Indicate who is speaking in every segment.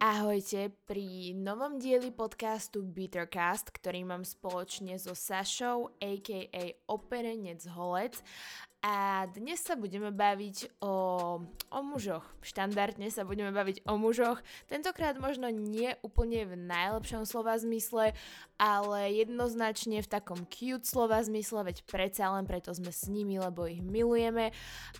Speaker 1: Ahojte pri novom dieli podcastu Bittercast, ktorý mám spoločne so Sašou, a.k.a. Operenec Holec a dnes sa budeme baviť o, o mužoch. Štandardne sa budeme baviť o mužoch. Tentokrát možno nie úplne v najlepšom slova zmysle, ale jednoznačne v takom cute slova zmysle, veď predsa len preto sme s nimi, lebo ich milujeme.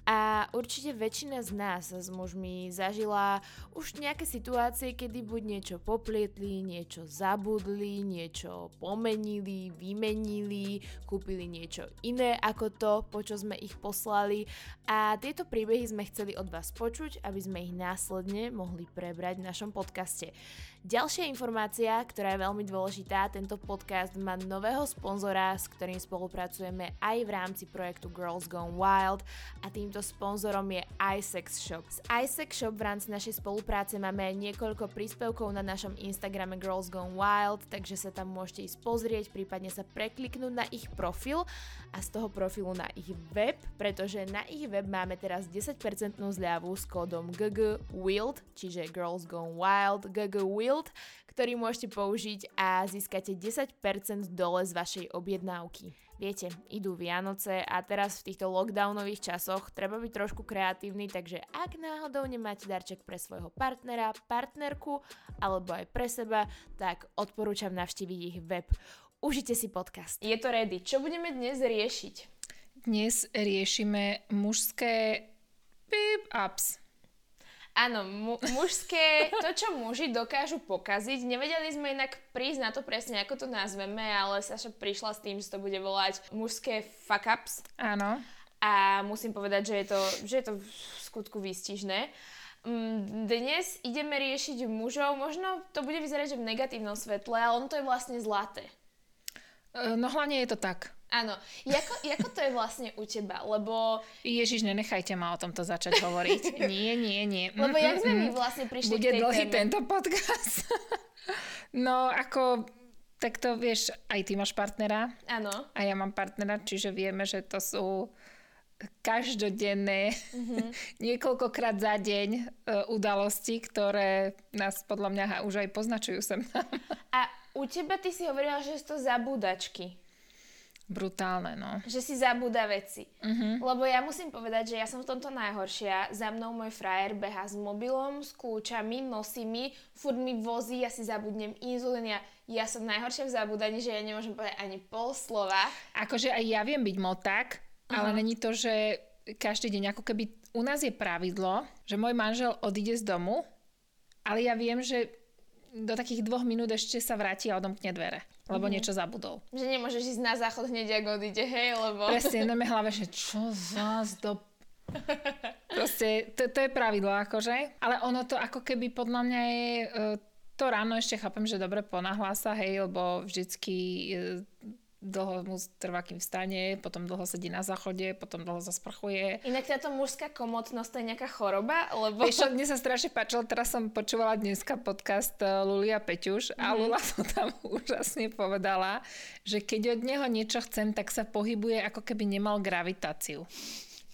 Speaker 1: A určite väčšina z nás s mužmi zažila už nejaké situácie, kedy buď niečo poplietli, niečo zabudli, niečo pomenili, vymenili, kúpili niečo iné ako to, po čo sme ich poslali a tieto príbehy sme chceli od vás počuť, aby sme ich následne mohli prebrať v našom podcaste. Ďalšia informácia, ktorá je veľmi dôležitá, tento podcast má nového sponzora, s ktorým spolupracujeme aj v rámci projektu Girls Gone Wild a týmto sponzorom je iSex Shop. Z iSex Shop v rámci našej spolupráce máme aj niekoľko príspevkov na našom Instagrame Girls Gone Wild, takže sa tam môžete ísť pozrieť, prípadne sa prekliknúť na ich profil a z toho profilu na ich web, pretože na ich web máme teraz 10% zľavu s kódom GGWILD, čiže Girls Gone Wild, GGWILD Shield, ktorý môžete použiť a získate 10% dole z vašej objednávky. Viete, idú Vianoce a teraz v týchto lockdownových časoch treba byť trošku kreatívny, takže ak náhodou nemáte darček pre svojho partnera, partnerku alebo aj pre seba, tak odporúčam navštíviť ich web. Užite si podcast. Je to ready. Čo budeme dnes riešiť?
Speaker 2: Dnes riešime mužské beep ups.
Speaker 1: Áno, mu- mužské, to čo muži dokážu pokaziť. Nevedeli sme inak prísť na to presne, ako to nazveme, ale Saša prišla s tým, že to bude volať mužské fuck ups.
Speaker 2: Áno.
Speaker 1: A musím povedať, že je to, že je to v skutku výstižné. Mm, dnes ideme riešiť mužov, možno to bude vyzerať, že v negatívnom svetle, ale on to je vlastne zlaté.
Speaker 2: E, no hlavne je to tak.
Speaker 1: Áno. Jako, jako to je vlastne u teba? Lebo...
Speaker 2: Ježiš, nenechajte ma o tomto začať hovoriť. Nie, nie, nie.
Speaker 1: Lebo jak sme my vlastne prišli
Speaker 2: Bude
Speaker 1: k tej
Speaker 2: dlhý
Speaker 1: téme?
Speaker 2: tento podcast. no, ako... Tak to vieš, aj ty máš partnera.
Speaker 1: Áno.
Speaker 2: A ja mám partnera, čiže vieme, že to sú každodenné, mm-hmm. niekoľkokrát za deň e, udalosti, ktoré nás podľa mňa už aj poznačujú sem.
Speaker 1: A u teba ty si hovorila, že sú to zabúdačky.
Speaker 2: Brutálne, no.
Speaker 1: Že si zabúda veci. Uh-huh. Lebo ja musím povedať, že ja som v tomto najhoršia. Za mnou môj frajer beha s mobilom, s kľúčami, nosí mi, furt mi vozí, ja si zabudnem inzulín. Ja, ja som najhoršia v zabúdaní, že ja nemôžem povedať ani pol slova.
Speaker 2: Akože aj ja viem byť moták, uh-huh. ale není to, že každý deň, ako keby u nás je pravidlo, že môj manžel odíde z domu, ale ja viem, že do takých dvoch minút ešte sa vráti a odomkne dvere lebo mm-hmm. niečo zabudol.
Speaker 1: Že nemôžeš ísť na záchod hneď, ako odíde, hej, lebo...
Speaker 2: Presne, ideme hlave, že čo zás do... Proste, to, to je pravidlo, akože. Ale ono to ako keby podľa mňa je... E, to ráno ešte chápem, že dobre ponáhla sa, hej, lebo vždycky e, dlho mu trvá, kým vstane, potom dlho sedí na záchode, potom dlho zasprchuje.
Speaker 1: Inak táto mužská komotnosť to je nejaká choroba, lebo...
Speaker 2: Vieš, mne sa strašne páčilo, teraz som počúvala dneska podcast eh, Lulia Peťuš a mm. Lula to tam úžasne povedala, že keď od neho niečo chcem, tak sa pohybuje ako keby nemal gravitáciu.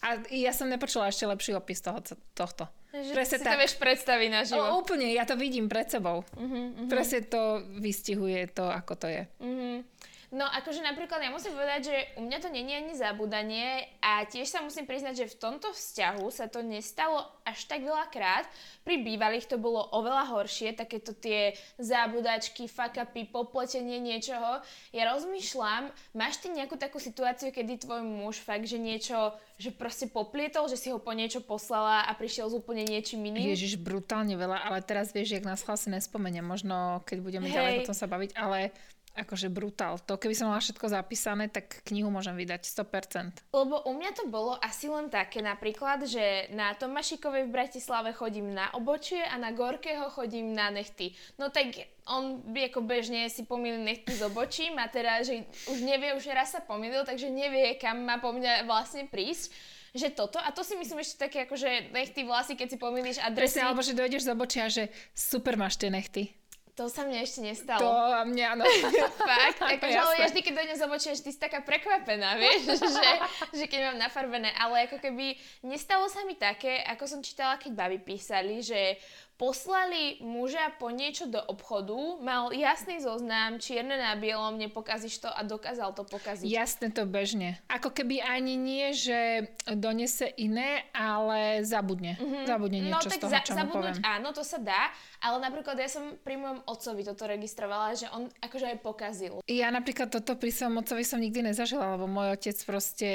Speaker 2: A ja som nepočula ešte lepší opis toho, tohto.
Speaker 1: Že Presne si tak. to vieš predstaviť na život.
Speaker 2: O, úplne, ja to vidím pred sebou. Uh-huh, uh-huh. Presne to vystihuje to, ako to je.
Speaker 1: Uh-huh. No akože napríklad ja musím povedať, že u mňa to není ani zabudanie a tiež sa musím priznať, že v tomto vzťahu sa to nestalo až tak veľa krát. Pri bývalých to bolo oveľa horšie, takéto tie zábudačky, fakapy, popletenie niečoho. Ja rozmýšľam, máš ty nejakú takú situáciu, kedy tvoj muž fakt, že niečo, že proste poplietol, že si ho po niečo poslala a prišiel s úplne niečím iným?
Speaker 2: Ježiš, brutálne veľa, ale teraz vieš, jak nás si nespomeniem, možno keď budeme Hej. ďalej potom sa baviť, ale akože brutál. To keby som mala všetko zapísané, tak knihu môžem vydať 100%.
Speaker 1: Lebo u mňa to bolo asi len také napríklad, že na Tomašikovej v Bratislave chodím na obočie a na Gorkého chodím na nechty. No tak on by ako bežne si pomýlil nechty z obočím a teda, že už nevie, už raz sa pomýlil, takže nevie, kam má po mňa vlastne prísť že toto, a to si myslím ešte také, akože nechty vlasy, keď si pomýliš adresy.
Speaker 2: Presne, alebo že dojdeš z obočia, že super máš tie nechty.
Speaker 1: To sa mne ešte nestalo.
Speaker 2: To a mňa, áno.
Speaker 1: Fakt? Akože, ale ja vždy, keď dojdem zobočia, že ty si taká prekvapená, vieš, že, že keď mám nafarbené. Ale ako keby nestalo sa mi také, ako som čítala, keď baby písali, že poslali muža po niečo do obchodu, mal jasný zoznam, čierne na bielom, nepokazíš to a dokázal to pokaziť.
Speaker 2: Jasne to bežne. Ako keby ani nie, že donese iné, ale zabudne. Mm-hmm. Zabudne
Speaker 1: No
Speaker 2: niečo
Speaker 1: tak
Speaker 2: z toho,
Speaker 1: za,
Speaker 2: čo
Speaker 1: zabudnúť,
Speaker 2: poviem.
Speaker 1: áno, to sa dá, ale napríklad ja som pri mojom otcovi toto registrovala, že on akože aj pokazil.
Speaker 2: Ja napríklad toto pri svojom otcovi som nikdy nezažila, lebo môj otec proste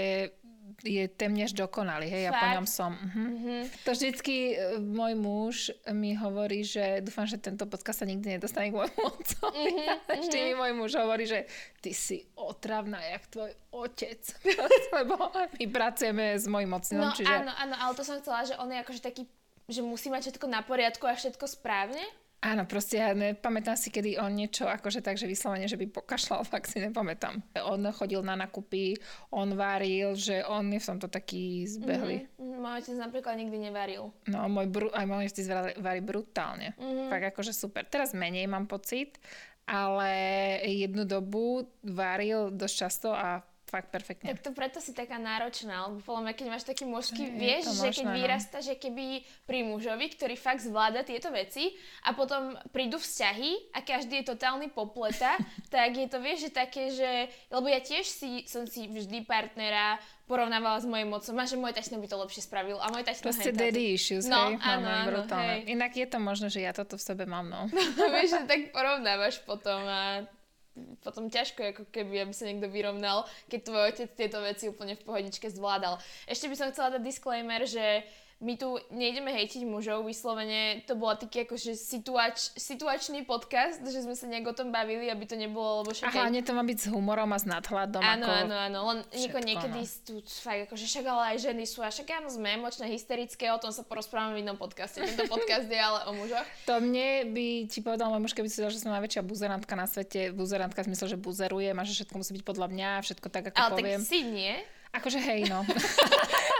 Speaker 2: je temnež dokonalý, hej, ja po
Speaker 1: Fakt?
Speaker 2: ňom som. Mhm. To vždycky e, môj muž mi hovorí, že dúfam, že tento podcast sa nikdy nedostane k môjmu otcovi. Mm-hmm, Vždy mi môj muž hovorí, že ty si otravná, jak tvoj otec. Lebo my pracujeme s mojim
Speaker 1: No
Speaker 2: ocinom, čiže...
Speaker 1: áno, áno, ale to som chcela, že on je akože taký, že musí mať všetko na poriadku a všetko správne.
Speaker 2: Áno, proste ja nepamätám si, kedy on niečo akože tak, že vyslovene, že by pokašľal, fakt si nepamätám. On chodil na nakupy, on varil, že on je v tomto taký zbehlý.
Speaker 1: Mhm. Môj otec napríklad nikdy nevaril.
Speaker 2: No, môj bru- aj môj otec varí, brutálne.
Speaker 1: Mhm.
Speaker 2: Tak akože super. Teraz menej mám pocit, ale jednu dobu varil dosť často a fakt perfektne.
Speaker 1: Tak to preto si taká náročná, lebo podľa mňa, keď máš taký mužský,
Speaker 2: Je
Speaker 1: vieš, že keď
Speaker 2: no.
Speaker 1: vyrasta, že keby pri mužovi, ktorý fakt zvláda tieto veci a potom prídu vzťahy a každý je totálny popleta, tak je to, vieš, že také, že, lebo ja tiež si, som si vždy partnera porovnávala s mojim mocom a že môj tačno by to lepšie spravil a môj tačno
Speaker 2: Proste
Speaker 1: hentáto.
Speaker 2: daddy issues,
Speaker 1: No,
Speaker 2: hej?
Speaker 1: áno,
Speaker 2: Máme
Speaker 1: áno,
Speaker 2: brutálne.
Speaker 1: hej.
Speaker 2: Inak je to možné, že ja toto v sebe mám, no.
Speaker 1: vieš, že tak porovnávaš potom a potom ťažko, ako keby, aby sa niekto vyrovnal, keď tvoj otec tieto veci úplne v pohodičke zvládal. Ešte by som chcela dať disclaimer, že my tu nejdeme hejtiť mužov, vyslovene to bola taký akože situač, situačný podcast, že sme sa nejak o tom bavili, aby to nebolo, lebo však aj-
Speaker 2: hlavne to má byť s humorom a s nadhľadom.
Speaker 1: Áno,
Speaker 2: ako...
Speaker 1: áno, áno, len
Speaker 2: všetko,
Speaker 1: niekedy
Speaker 2: no.
Speaker 1: tu fakt akože však ale aj ženy sú a však áno, sme emočné, hysterické, o tom sa porozprávame v inom podcaste. Tento podcast je ale o mužoch.
Speaker 2: To mne by ti povedal môj muž, keby si dal, že som najväčšia buzerantka na svete. Buzerantka v zmysle, že buzerujem a že všetko musí byť podľa mňa, všetko tak, ako
Speaker 1: Ale
Speaker 2: poviem.
Speaker 1: tak si nie.
Speaker 2: Akože hej, no.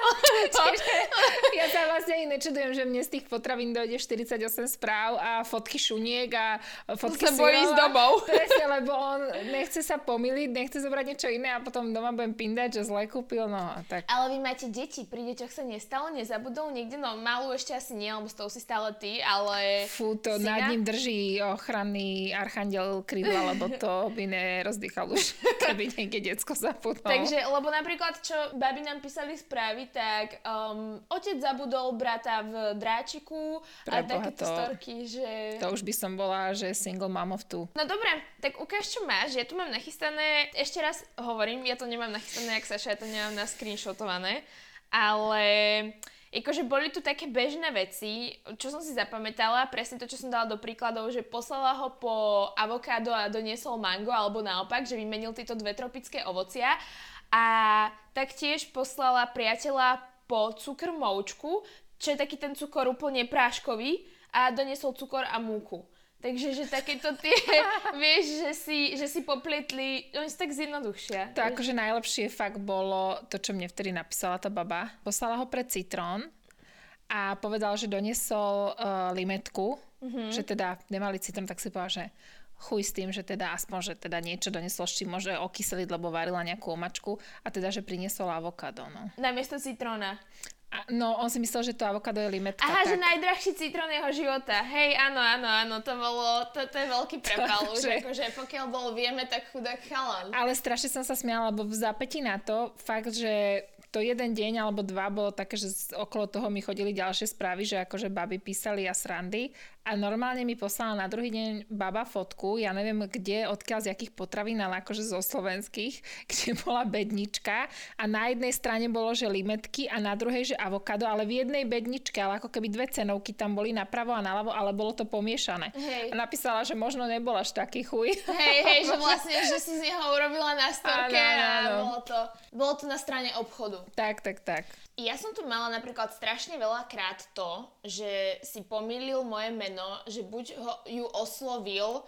Speaker 2: Čiže ja sa vlastne aj nečudujem, že mne z tých potravín dojde 48 správ a fotky šuniek a fotky
Speaker 1: sa bojí
Speaker 2: a-
Speaker 1: domov.
Speaker 2: Presne, lebo on nechce sa pomýliť, nechce zobrať niečo iné a potom doma budem pindať, že zle kúpil, no a tak.
Speaker 1: Ale vy máte deti, pri deťoch sa nestalo, nezabudol niekde, no malú ešte asi nie, lebo s tou si stále ty, ale...
Speaker 2: Fú, to
Speaker 1: syna?
Speaker 2: nad ním drží ochranný archandiel krídla, lebo to by nerozdýchal už, keby niekde decko zapudol.
Speaker 1: Takže, lebo napríklad, čo babi nám písali správy, tak um, otec zabudol brata v dráčiku a
Speaker 2: Preboha,
Speaker 1: takéto
Speaker 2: to-
Speaker 1: storky, že...
Speaker 2: To už by som bola, že single mom of two.
Speaker 1: No dobre, tak ukáž, čo máš. Ja tu mám nachystané, ešte raz hovorím, ja to nemám nachystané, jak Saša, ja to nemám na screenshotované, ale akože boli tu také bežné veci, čo som si zapamätala, presne to, čo som dala do príkladov, že poslala ho po avokádo a doniesol mango, alebo naopak, že vymenil tieto dve tropické ovocia. A taktiež poslala priateľa po cukr moučku, čo je taký ten cukor úplne práškový a doniesol cukor a múku. Takže, že takéto tie, vieš, že si, že si popletli, oni sú tak zjednoduchšia.
Speaker 2: To akože najlepšie fakt bolo to, čo mne vtedy napísala tá baba. Poslala ho pre citrón a povedal, že doniesol uh, limetku, mm-hmm. že teda nemali citrón, tak si povedal, že chuj s tým, že teda aspoň, že teda niečo doniesol, s čím môže okyseliť, lebo varila nejakú omačku a teda, že priniesol avokádo, no.
Speaker 1: Namiesto citróna.
Speaker 2: A, no, on si myslel, že to avokádo je limetka,
Speaker 1: Aha,
Speaker 2: tak...
Speaker 1: že najdrahší citrón jeho života. Hej, áno, áno, áno, to bolo, to, to je veľký prepal už,
Speaker 2: Takže-
Speaker 1: akože pokiaľ bol vieme, tak chudák chalan.
Speaker 2: Ale strašne som sa smiala, lebo v zápäti na to, fakt, že to jeden deň alebo dva bolo také, že okolo toho mi chodili ďalšie správy, že akože baby písali a srandy a normálne mi poslala na druhý deň baba fotku, ja neviem kde, odkiaľ z jakých potravín, ale akože zo slovenských, kde bola bednička a na jednej strane bolo, že limetky a na druhej, že avokádo, ale v jednej bedničke, ale ako keby dve cenovky tam boli napravo a naľavo, ale bolo to pomiešané.
Speaker 1: Hej.
Speaker 2: A napísala, že možno nebol až taký chuj.
Speaker 1: Hej, hej, že vlastne, že si z neho urobila na storke
Speaker 2: Áno, áno,
Speaker 1: a
Speaker 2: áno.
Speaker 1: bolo to, bolo to na strane obchodu.
Speaker 2: tak, tak, tak.
Speaker 1: Ja som tu mala napríklad strašne veľa krát to, že si pomýlil moje meno, že buď ho, ju oslovil o,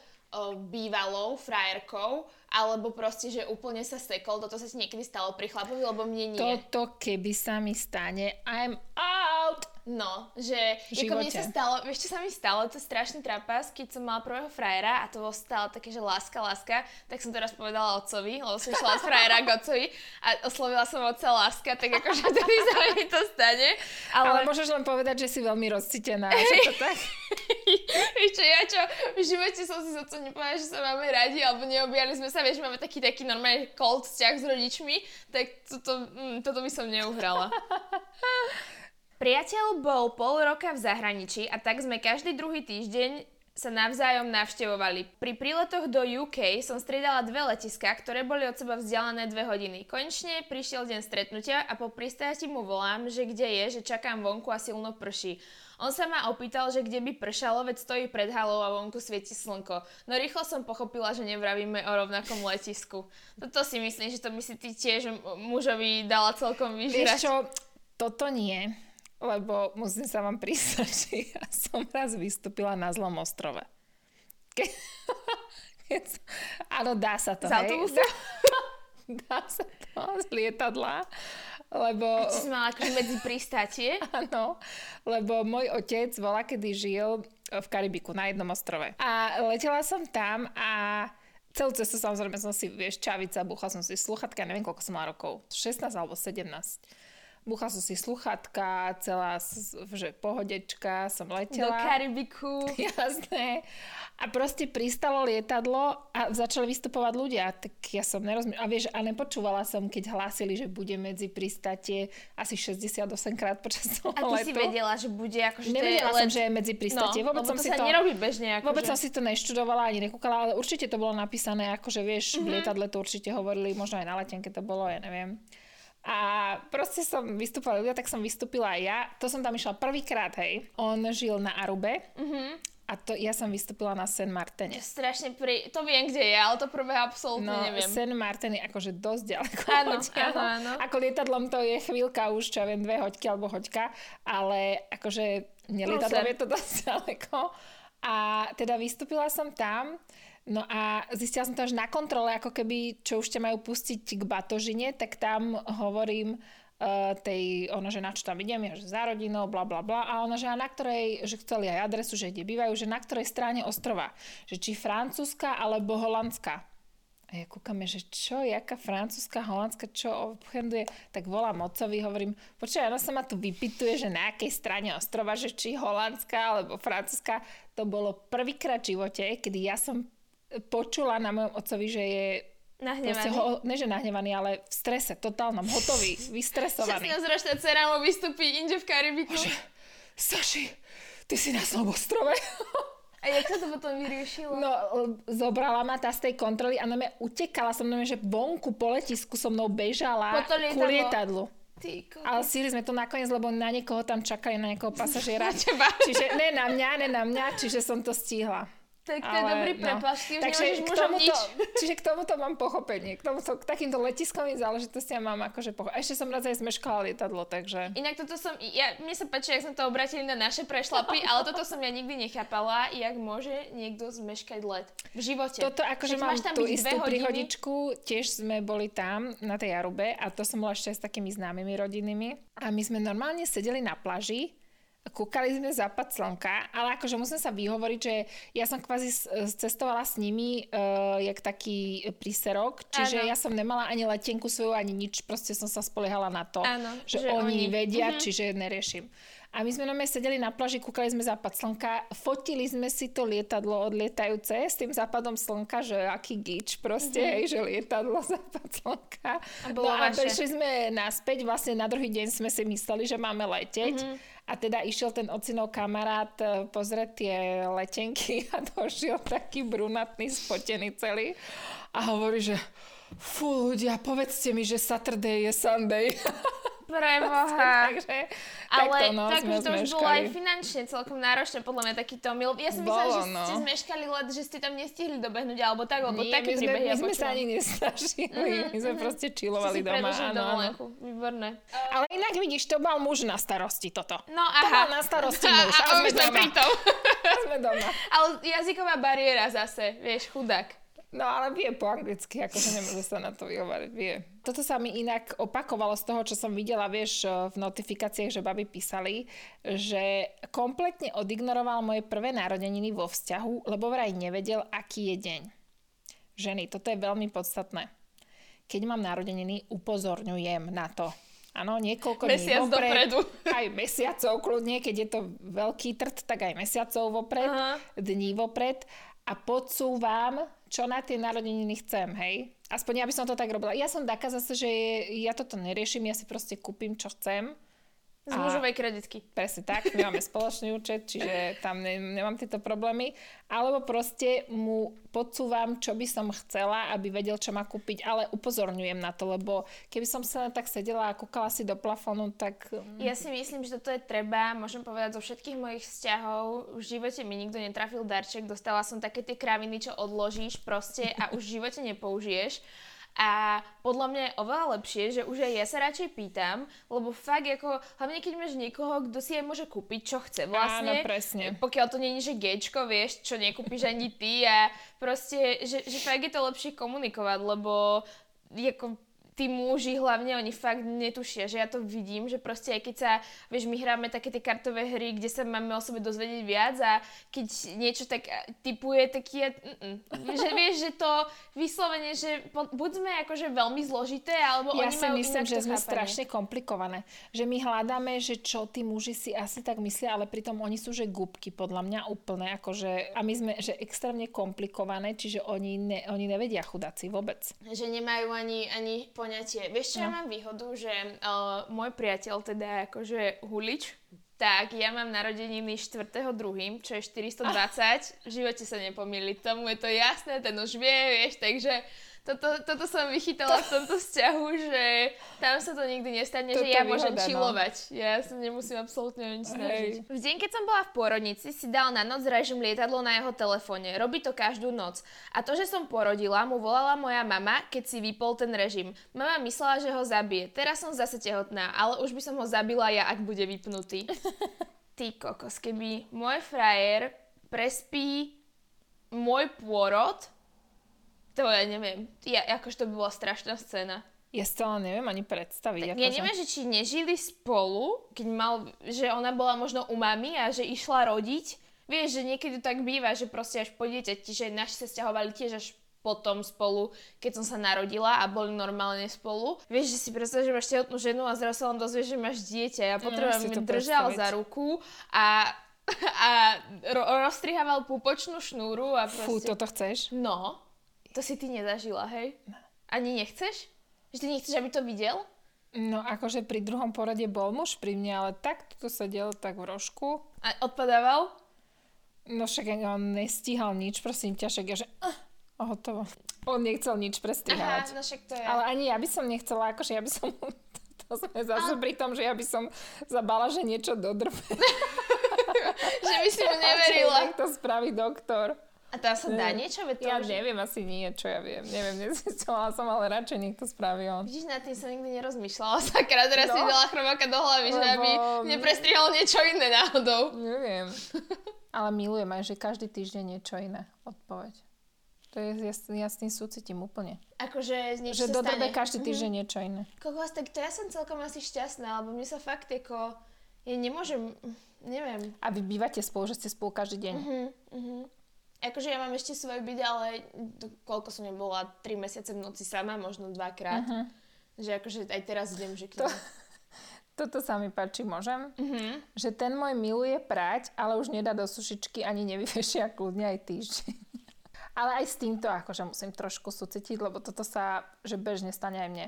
Speaker 1: bývalou frajerkou, alebo proste, že úplne sa sekol. Toto sa ti niekedy stalo pri chlapovi, lebo mne nie.
Speaker 2: Toto keby sa mi stane, I'm out!
Speaker 1: No, že ako mne sa stalo, vieš čo sa mi stalo, to je strašný trapas, keď som mala prvého frajera a to bolo stále také, že láska, láska, tak som to raz povedala otcovi, lebo som šla od frajera k otcovi a oslovila som otca láska, tak akože tedy sa mi to stane.
Speaker 2: Ale,
Speaker 1: Ale,
Speaker 2: môžeš len povedať, že si veľmi rozcítená. Že to tak?
Speaker 1: vieš čo, ja čo, v živote som si s otcom nepovedala, že sa máme radi, alebo neobjali sme sa, vieš, máme taký, taký normálny cold vzťah s rodičmi, tak toto, mm, toto by som neuhrala. Priateľ bol pol roka v zahraničí a tak sme každý druhý týždeň sa navzájom navštevovali. Pri príletoch do UK som striedala dve letiská, ktoré boli od seba vzdialené dve hodiny. Konečne prišiel deň stretnutia a po pristáti mu volám, že kde je, že čakám vonku a silno prší. On sa ma opýtal, že kde by pršalo, veď stojí pred halou a vonku svieti slnko. No rýchlo som pochopila, že nevravíme o rovnakom letisku. Toto si myslím, že to by si ty tiež mužovi dala celkom
Speaker 2: Vieš
Speaker 1: vyžrať.
Speaker 2: čo, toto nie, lebo musím sa vám priznať, že ja som raz vystúpila na zlom ostrove. Ke... Áno, dá sa to,
Speaker 1: Z autobusu?
Speaker 2: Dá, sa to z lietadla, lebo...
Speaker 1: Si mala akože medzi pristátie.
Speaker 2: Áno, lebo môj otec bola, kedy žil v Karibiku na jednom ostrove. A letela som tam a celú cestu samozrejme som si, vieš, čavica, búchala som si sluchatka, neviem koľko som mala rokov, 16 alebo 17. Búchala som si sluchatka, celá, že pohodečka, som
Speaker 1: Do
Speaker 2: letela.
Speaker 1: Karibiku.
Speaker 2: Jasné. A proste pristalo lietadlo a začali vystupovať ľudia. Tak ja som nerozumiem. A vieš, a nepočúvala som, keď hlásili, že bude medzi pristátie asi 68 krát počas toho
Speaker 1: A ty
Speaker 2: letu.
Speaker 1: si vedela, že bude akože to je
Speaker 2: Nevedela
Speaker 1: let...
Speaker 2: som, že je medzi pristátie.
Speaker 1: No,
Speaker 2: vôbec som
Speaker 1: to
Speaker 2: si
Speaker 1: sa
Speaker 2: to...
Speaker 1: nerobí bežne. Akože.
Speaker 2: Vôbec som si to neštudovala ani nekúkala, ale určite to bolo napísané, akože vieš,
Speaker 1: Mhm.
Speaker 2: mm-hmm. v lietadle to určite hovorili, možno aj na letenke to bolo, ja neviem. A proste som vystúpala ľudia, tak som vystúpila aj ja. To som tam išla prvýkrát, hej. On žil na Arube
Speaker 1: Mhm.
Speaker 2: a to ja som vystúpila na Sen Martene.
Speaker 1: Strašne pri... To viem, kde je, ale to prvé absolútne
Speaker 2: No,
Speaker 1: neviem.
Speaker 2: Sen Martin je akože dosť ďaleko.
Speaker 1: Áno, áno, áno.
Speaker 2: Ako lietadlom to je chvíľka už, čo ja viem, dve hoďky alebo hoďka, ale akože nelietadlom je to dosť ďaleko. A teda vystúpila som tam, no a zistila som to až na kontrole, ako keby, čo už ťa majú pustiť k batožine, tak tam hovorím uh, tej, ono, že na čo tam idem, ja, že za rodinou, bla bla bla, a ona, že a na ktorej, že chceli aj adresu, že kde bývajú, že na ktorej strane ostrova, že či francúzska alebo holandská. A ja kúkame, že čo, jaká francúzska, holandská, čo obchenduje, tak volám otcovi, hovorím, počkaj, ona sa ma tu vypituje, že na akej strane ostrova, že či holandská alebo francúzska. To bolo prvýkrát v živote, kedy ja som počula na mojom otcovi, že je
Speaker 1: Nahnevaný.
Speaker 2: ho, ne, že nahnevaný, ale v strese, totálnom, hotový, vystresovaný.
Speaker 1: 16-ročná dcera mu vystúpi inde v Karibiku.
Speaker 2: Saši, ty si na Slobostrove?
Speaker 1: A jak sa to potom vyriešilo?
Speaker 2: No, zobrala ma tá z tej kontroly a mňa utekala som, na že vonku po letisku so mnou bežala ku lietadlu. Ale síli sme to nakoniec, lebo na niekoho tam čakali, na niekoho pasažiera. Čiže ne na mňa, ne na mňa, čiže som to stihla.
Speaker 1: Tak to je dobrý prepač, ty už
Speaker 2: Takže k tomuto,
Speaker 1: nič.
Speaker 2: Čiže k tomuto mám pochopenie. K, tomuto, k takýmto letiskovým záležitostiam mám akože pochopenie. Ešte som raz aj zmeškala lietadlo, takže...
Speaker 1: Inak toto som, ja, mne sa páči, jak sme to obratili na naše prešlapy, ale toto som ja nikdy nechápala, jak môže niekto zmeškať let v živote.
Speaker 2: Toto akože
Speaker 1: Veď
Speaker 2: mám
Speaker 1: tam
Speaker 2: tú istú
Speaker 1: hodiny.
Speaker 2: príhodičku, tiež sme boli tam na tej Arube a to som bola ešte s takými známymi rodinnými a my sme normálne sedeli na plaži kúkali sme západ slnka, ale akože musím sa vyhovoriť, že ja som kvázi cestovala s nimi uh, jak taký príserok, čiže
Speaker 1: Áno.
Speaker 2: ja som nemala ani letenku svoju, ani nič, proste som sa spoliehala na to,
Speaker 1: Áno,
Speaker 2: že,
Speaker 1: že
Speaker 2: oni,
Speaker 1: oni-
Speaker 2: vedia,
Speaker 1: Mhm.
Speaker 2: čiže neriešim. A my sme normálne sedeli na plaži, kúkali sme západ slnka, fotili sme si to lietadlo odlietajúce s tým západom slnka, že aký gič proste, mm-hmm. hej, že lietadlo západ slnka.
Speaker 1: A bolo
Speaker 2: no a
Speaker 1: vaše.
Speaker 2: prišli sme naspäť, vlastne na druhý deň sme si mysleli, že máme leteť. Mm-hmm. A teda išiel ten ocinov kamarát e, pozrieť tie letenky a došiel taký brunatný, spotený celý. A hovorí, že fú ľudia, povedzte mi, že Saturday je Sunday.
Speaker 1: Preboha.
Speaker 2: Takže
Speaker 1: Ale
Speaker 2: takto, no,
Speaker 1: tak
Speaker 2: sme
Speaker 1: to už bolo aj finančne celkom náročné, podľa mňa takýto mil. Ja som myslela, že
Speaker 2: no.
Speaker 1: ste zmeškali let, že ste tam nestihli dobehnúť, alebo tak, lebo
Speaker 2: Nie,
Speaker 1: také
Speaker 2: my sme,
Speaker 1: príbehy
Speaker 2: my sme sa ani nesnažili, my sme proste
Speaker 1: Ste
Speaker 2: čilovali doma. Áno,
Speaker 1: dovolenku. Výborné.
Speaker 2: Ale inak vidíš, to mal muž na starosti toto.
Speaker 1: No
Speaker 2: To
Speaker 1: aha.
Speaker 2: mal na starosti muž.
Speaker 1: A, a
Speaker 2: sme
Speaker 1: už sme
Speaker 2: doma. A sme doma.
Speaker 1: Ale jazyková bariéra zase, vieš, chudák.
Speaker 2: No ale vie po anglicky, akože nemôže sa na to vyhovárať, vie. Toto sa mi inak opakovalo z toho, čo som videla, vieš, v notifikáciách, že baby písali, že kompletne odignoroval moje prvé narodeniny vo vzťahu, lebo vraj nevedel, aký je deň. Ženy, toto je veľmi podstatné. Keď mám narodeniny, upozorňujem na to. Áno, niekoľko
Speaker 1: Mesiac
Speaker 2: dní vopred,
Speaker 1: dopredu.
Speaker 2: aj mesiacov kľudne, keď je to veľký trt, tak aj mesiacov vopred,
Speaker 1: Aha.
Speaker 2: dní vopred a podsúvam, čo na tie narodeniny chcem, hej. Aspoň ja by som to tak robila. Ja som taká zase, že ja toto neriešim, ja si proste kúpim, čo chcem.
Speaker 1: Z
Speaker 2: A-
Speaker 1: mužovej kreditky.
Speaker 2: Presne tak, my máme spoločný účet, čiže tam ne, nemám tieto problémy. Alebo proste mu podsúvam, čo by som chcela, aby vedel, čo má kúpiť, ale upozorňujem na to, lebo keby som sa tak sedela a kúkala si do plafónu, tak... mm,
Speaker 1: Ja si myslím, že toto je treba, môžem povedať, zo všetkých mojich vzťahov. V živote mi nikto netrafil darček, dostala som také tie kraviny, čo odložíš proste a už v živote nepoužiješ. A podľa mňa je oveľa lepšie, že už aj ja sa radšej pýtam, lebo fakt ako, hlavne keď máš niekoho, kto si aj môže kúpiť, čo chce vlastne.
Speaker 2: Áno, presne.
Speaker 1: Pokiaľ to je, že gečko, vieš, čo nekúpiš ani ty a proste, že, že fakt je to lepšie komunikovať, lebo ako tí muži hlavne, oni fakt netušia, že ja to vidím, že proste aj keď sa, vieš, my hráme také tie kartové hry, kde sa máme o sebe dozvedieť viac a keď niečo tak typuje, tak je, mm, že vieš, že to vyslovene, že po- buď sme akože veľmi zložité, alebo
Speaker 2: Ja
Speaker 1: oni
Speaker 2: si
Speaker 1: majú
Speaker 2: myslím, že sme
Speaker 1: chápanie.
Speaker 2: strašne komplikované. Že my hľadáme, že čo tí muži si asi tak myslia, ale pritom oni sú že gubky, podľa mňa úplne. Akože, a my sme že extrémne komplikované, čiže oni, ne, oni nevedia chudáci vôbec.
Speaker 1: že nemajú ani, ani poňatie. Vieš, čo no. ja mám výhodu, že uh, môj priateľ, teda akože Hulič, tak ja mám narodeniny 4.2., čo je 420. V živote sa nepomýli. Tomu je to jasné, ten už vie, vieš, takže toto, toto som vychytala v tomto vzťahu, že tam sa to nikdy nestane,
Speaker 2: Toto
Speaker 1: že ja môžem
Speaker 2: výhoda, no.
Speaker 1: čilovať. Ja sa nemusím absolútne nič snažiť.
Speaker 2: Hej.
Speaker 1: V deň, keď som bola v pôrodnici, si dal na noc režim lietadlo na jeho telefóne. Robí to každú noc. A to, že som porodila, mu volala moja mama, keď si vypol ten režim. Mama myslela, že ho zabije. Teraz som zase tehotná, ale už by som ho zabila ja, ak bude vypnutý. Ty kokos, keby môj frajer prespí môj pôrod, to ja neviem. Ja, akože to by bola strašná scéna.
Speaker 2: Ja stále neviem ani predstaviť.
Speaker 1: Tak ja neviem, že či nežili spolu, keď mal, že ona bola možno u mami a že išla rodiť. Vieš, že niekedy to tak býva, že proste až po dieťati, že naši sa stiahovali tiež až potom spolu, keď som sa narodila a boli normálne spolu. Vieš, že si predstav, že máš tehotnú ženu a zrazu sa len dozvieš, že máš dieťa. Ja
Speaker 2: No,
Speaker 1: potrebujem,
Speaker 2: si to
Speaker 1: mi držal
Speaker 2: predstaviť.
Speaker 1: za ruku a, a ro- rozstrihával púpočnú šnúru a proste...
Speaker 2: Fú, toto chceš?
Speaker 1: No, to si ty nezažila, hej? Ani nechceš? Že ty nechceš, aby to videl?
Speaker 2: No akože pri druhom porade bol muž pri mne, ale tak toto sedel tak v rožku.
Speaker 1: A odpadával?
Speaker 2: No však on nestíhal nič, prosím ťa, však ja že... Uh, hotovo. On nechcel nič
Speaker 1: Aha,
Speaker 2: prestrihať.
Speaker 1: no však to je.
Speaker 2: Ale ani ja by som nechcela, akože ja by som... To sme zase pri tom, že ja by som zabala, že niečo dodrbe.
Speaker 1: že by si mu neverila.
Speaker 2: Nech to spraví doktor.
Speaker 1: A tam sa dá niečo? Veď to
Speaker 2: Ja
Speaker 1: už...
Speaker 2: neviem, asi nie, čo ja viem. Neviem, nezistila som, ale radšej nech to spraví on.
Speaker 1: Vidíš, nad tým som nikdy nerozmýšľala. Sakra, teraz
Speaker 2: No.
Speaker 1: si dala chromaka do hlavy, že
Speaker 2: Lebo-
Speaker 1: aby neprestrihol niečo iné náhodou.
Speaker 2: Neviem. Ale milujem aj, že každý týždeň niečo iné. Odpoveď. To je, ja, ja s tým súcitím úplne.
Speaker 1: Akože niečo
Speaker 2: Že dodrbe každý
Speaker 1: Mhm.
Speaker 2: týždeň niečo iné.
Speaker 1: Kokos, tak to ja som celkom asi šťastná, lebo mne sa fakt ako... Ja nemôžem... Neviem.
Speaker 2: A vy bývate spolu, že ste spolu každý deň.
Speaker 1: Mhm, mhm. Akože ja mám ešte svoj byt, ale koľko som nebola, 3 mesiace v noci sama, možno dvakrát.
Speaker 2: Mhm.
Speaker 1: Že akože aj teraz idem, že
Speaker 2: To- Toto sa mi páči, môžem?
Speaker 1: Mhm.
Speaker 2: Že ten môj miluje prať, ale už nedá do sušičky ani nevyvešia kľudne aj týždeň. Ale aj s týmto akože musím trošku súcitiť, lebo toto sa, že bežne stane aj mne.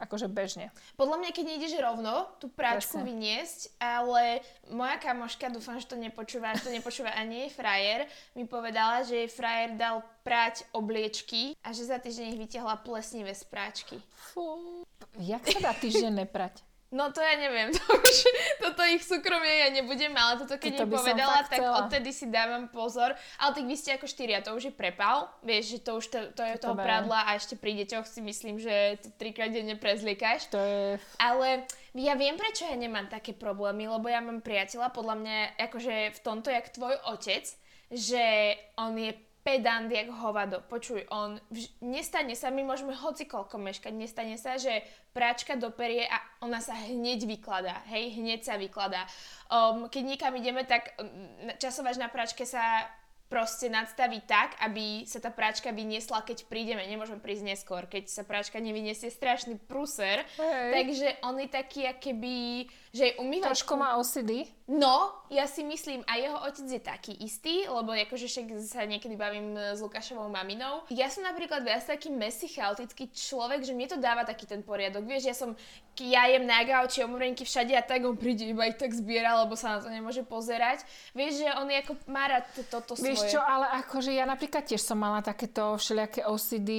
Speaker 2: Akože bežne.
Speaker 1: Podľa mňa, keď nejdeš rovno tú práčku
Speaker 2: Presne.
Speaker 1: vyniesť, ale moja kamoška, dúfam, že to nepočúva, že to nepočúva ani jej frajer, mi povedala, že jej frajer dal prať obliečky a že za týždeň ich vytiahla plesnivé z práčky.
Speaker 2: Fú. Jak sa dá týždeň neprať?
Speaker 1: No to ja neviem, to už, toto ich súkromie ja nebudem, ale toto keď
Speaker 2: Toto
Speaker 1: mi povedala, tak
Speaker 2: chcela.
Speaker 1: odtedy si dávam pozor. Ale tak vy ste ako štyria, to už je prepal, vieš, že to už to, to je
Speaker 2: To
Speaker 1: toho prádla a ešte pri deťoch si myslím, že to trikrát denne prezliekáš.
Speaker 2: To je...
Speaker 1: Ale ja viem, prečo ja nemám také problémy, lebo ja mám priateľa, podľa mňa, akože v tomto, jak tvoj otec, že on je pedant jak hovado. Počuj, on, vž- nestane sa, my môžeme hoci koľko meškať, nestane sa, že práčka doperie a ona sa hneď vykladá, hej, hneď sa vykladá. Um, keď niekam ideme, tak um, časovač na práčke sa proste nadstaví tak, aby sa tá práčka vyniesla, keď prídeme. Nemôžeme prísť neskôr, keď sa práčka nevyniesie strašný pruser.
Speaker 2: Hej.
Speaker 1: Takže on je taký, keby, že umývačku...
Speaker 2: Trošku má OCD.
Speaker 1: No, ja si myslím, a jeho otec je taký istý, lebo akože však sa niekedy bavím s Lukášovou maminou. Ja som napríklad viac taký messy, chaotický človek, že mne to dáva taký ten poriadok. Vieš, ja som, ja jem na gauči, omrenky všade a tak on príde iba ich tak zbiera, lebo sa na to nemôže pozerať. Vieš, že on je ako má rád toto svoje.
Speaker 2: Vieš čo, ale akože ja napríklad tiež som mala takéto všelijaké OCD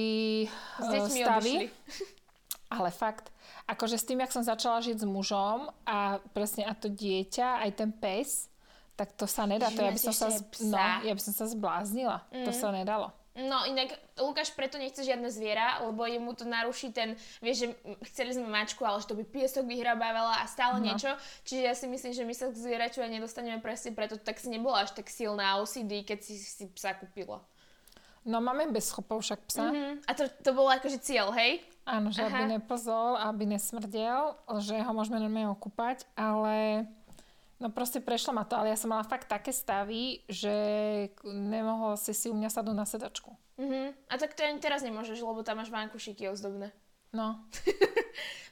Speaker 1: S
Speaker 2: eh,
Speaker 1: deťmi
Speaker 2: stavy.
Speaker 1: odišli.
Speaker 2: Ale fakt, akože s tým, jak som začala žiť s mužom a presne a to dieťa, aj ten pes, tak to sa nedá.
Speaker 1: Že
Speaker 2: To ja by som sa, z- no, ja by som sa zbláznila. To
Speaker 1: Mm.
Speaker 2: sa nedalo.
Speaker 1: No inak Lukáš preto nechce žiadne zviera, lebo jemu to naruší ten, vieš, že mm, chceli sme mačku, ale že to by piesok vyhrabávala a stále
Speaker 2: No.
Speaker 1: niečo. Čiže ja si myslím, že my sa k zvieraču aj nedostaneme presne preto, tak si nebola až tak silná OCD, keď si si psa kúpila.
Speaker 2: No máme bez chopov však psa.
Speaker 1: Mhm. A to, to bolo akože cieľ, hej?
Speaker 2: Áno, že aby
Speaker 1: Aha.
Speaker 2: nepozol, aby nesmrdel, že ho môžeme normálne okúpať, ale no proste prešlo ma to, ale ja som mala fakt také stavy, že nemohol si si u mňa sadnúť na sedačku.
Speaker 1: Mhm. A tak to ani teraz nemôžeš, lebo tam máš vankušiky ozdobné.
Speaker 2: No,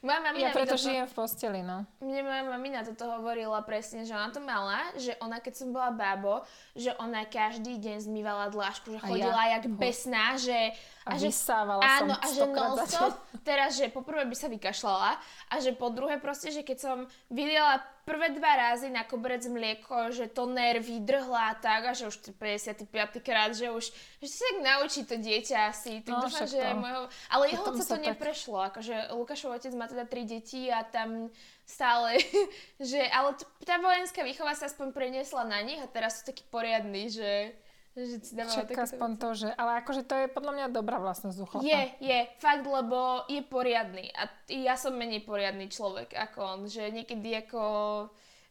Speaker 1: Moja mamina
Speaker 2: ja preto
Speaker 1: toto-
Speaker 2: žijem v posteli, no.
Speaker 1: Mne moja mamina toto hovorila presne, že ona to mala, že ona keď som bola bábo, že ona každý deň zmývala dlášku, že
Speaker 2: A ja.
Speaker 1: chodila jak besná, že...
Speaker 2: A,
Speaker 1: že
Speaker 2: vysávala
Speaker 1: Áno,
Speaker 2: som
Speaker 1: a že non-stop, teraz, že poprvé by sa vykašľala a že po druhé proste, že keď som vyliala prvé dva razy na koberec mlieko, že to nervy drhla a tak a že už 55. krát, že už že si tak naučí to dieťa asi. Tak
Speaker 2: No,
Speaker 1: dúfam, že
Speaker 2: to-
Speaker 1: môjho, ale jeho otca
Speaker 2: sa
Speaker 1: to
Speaker 2: tak-
Speaker 1: neprešlo, akože Lukášov otec má teda tri deti a tam stále, že, ale t- tá vojenská výchova sa aspoň preniesla na nich a teraz sú takí poriadni, že, že si dávajú
Speaker 2: Však aspoň
Speaker 1: veci.
Speaker 2: to, že... Ale akože to je podľa mňa dobrá vlastnosť u chlapa.
Speaker 1: Je, je, fakt, lebo je poriadny. A ja som menej poriadny človek ako on, že niekedy ako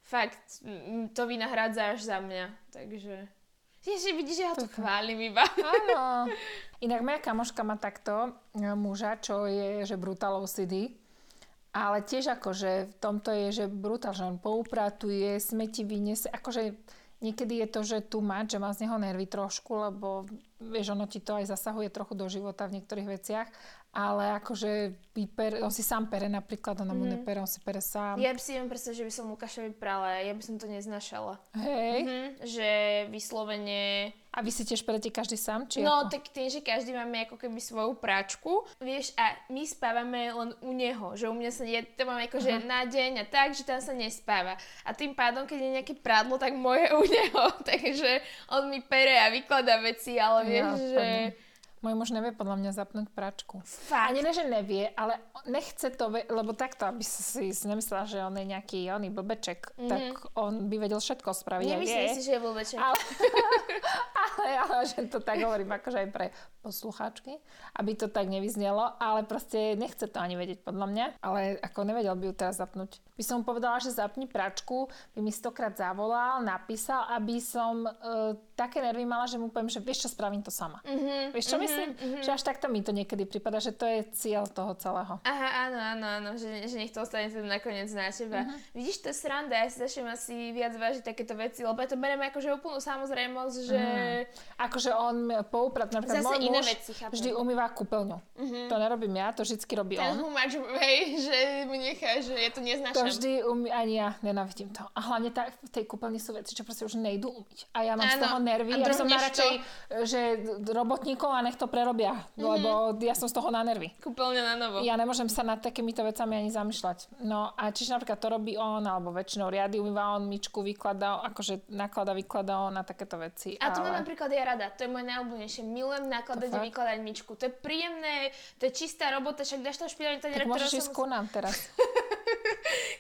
Speaker 1: fakt to vynahrádza až za mňa. Takže... Ježi, vidíš, že ja tu chválim iba.
Speaker 2: Áno. Inak moja kamoška má takto e, muža, čo je, že brutál OCD. Ale tiež akože v tomto je, že brutál, že on poupratuje, smeti vyniesie. Akože niekedy je to, že tu mať, že má z neho nervy trošku, lebo vieš, ono ti to aj zasahuje trochu do života v niektorých veciach. Ale akože vyper, on si sám pere napríklad, ona mu
Speaker 1: Mhm.
Speaker 2: nepere, on si pere sám.
Speaker 1: Ja by si viem predstaviť, že by som Lukášovi prala, ja by som to neznašala.
Speaker 2: Hej.
Speaker 1: Mhm, že vyslovene...
Speaker 2: A vy si tiež perete každý sám? Či
Speaker 1: No,
Speaker 2: ako?
Speaker 1: tak tým, že každý máme ako keby svoju práčku, vieš, a my spávame len u neho, že u mňa sa, ja to mám akože na deň a tak, že tam sa nespáva. A tým pádom, keď je nejaké prádlo, tak moje u neho, takže on mi pere a vykladá veci, ale vieš,
Speaker 2: Ja,
Speaker 1: že...
Speaker 2: Môj muž nevie podľa mňa zapnúť pračku.
Speaker 1: Fakt.
Speaker 2: Ani ne, že nevie, ale nechce to, lebo takto, aby si si nemyslela, že on je nejaký oný blbeček, mm-hmm. tak on by vedel všetko spraviť.
Speaker 1: Nemyslím si, že je blbeček.
Speaker 2: Ale, ale, ale že to tak hovorím akože aj pre poslucháčky, aby to tak nevyznelo, ale proste nechce to ani vedieť podľa mňa, ale ako nevedel by ju teraz zapnúť. By som povedala, že zapni pračku, by mi stokrát zavolal, napísal, aby som e, také nervy mala, že mu poviem, že vieš čo, spravím to sama.
Speaker 1: Mhm,
Speaker 2: Vieš čo
Speaker 1: mhm,
Speaker 2: myslím?
Speaker 1: mhm.
Speaker 2: Že až takto mi to niekedy prípada, že to je cieľ toho celého.
Speaker 1: Aha, áno, áno, áno, že, že nech to ostane teda nakoniec na teba.
Speaker 2: Mhm.
Speaker 1: Vidíš, to je sranda, ja si začnem asi viac vážiť takéto veci, lebo ja to beriem ako že úplnú samozrejmosť, že...
Speaker 2: Akože on pouprat, napríklad
Speaker 1: Zase
Speaker 2: môj
Speaker 1: iné
Speaker 2: muž
Speaker 1: veci, chápem.
Speaker 2: vždy umýva kúpeľňu. To nerobím ja, to vždycky robí
Speaker 1: Ten
Speaker 2: on.
Speaker 1: humač, hej, že mu nechá, že ja to
Speaker 2: To vždy umí, ani ja nenávidím to. A hlavne tá, v tej kúpeľni sú veci, čo proste už nejdú umyť. A ja mám z
Speaker 1: Áno.
Speaker 2: toho nervy. Ja som najradšej, že robotníkov a nech to prerobia.
Speaker 1: Mhm.
Speaker 2: Lebo ja som z toho na nervy.
Speaker 1: Kúpeľňa na novo.
Speaker 2: Ja nemôžem sa nad takýmito vecami ani zamýšľať. No a čiže napríklad to robí on, alebo väčšinou riady umýva on, myčku vykladá, akože naklada, vykladá on na takéto veci.
Speaker 1: A to mám
Speaker 2: ale...
Speaker 1: napríklad ja rada, to je moje najobľúbenejšie. Milujem nakladať
Speaker 2: To
Speaker 1: a vykladať myčku. To je príjemné, to je čistá robota, však dáš to špinavý tanier,
Speaker 2: Tak môžeš ísť ku nám teraz.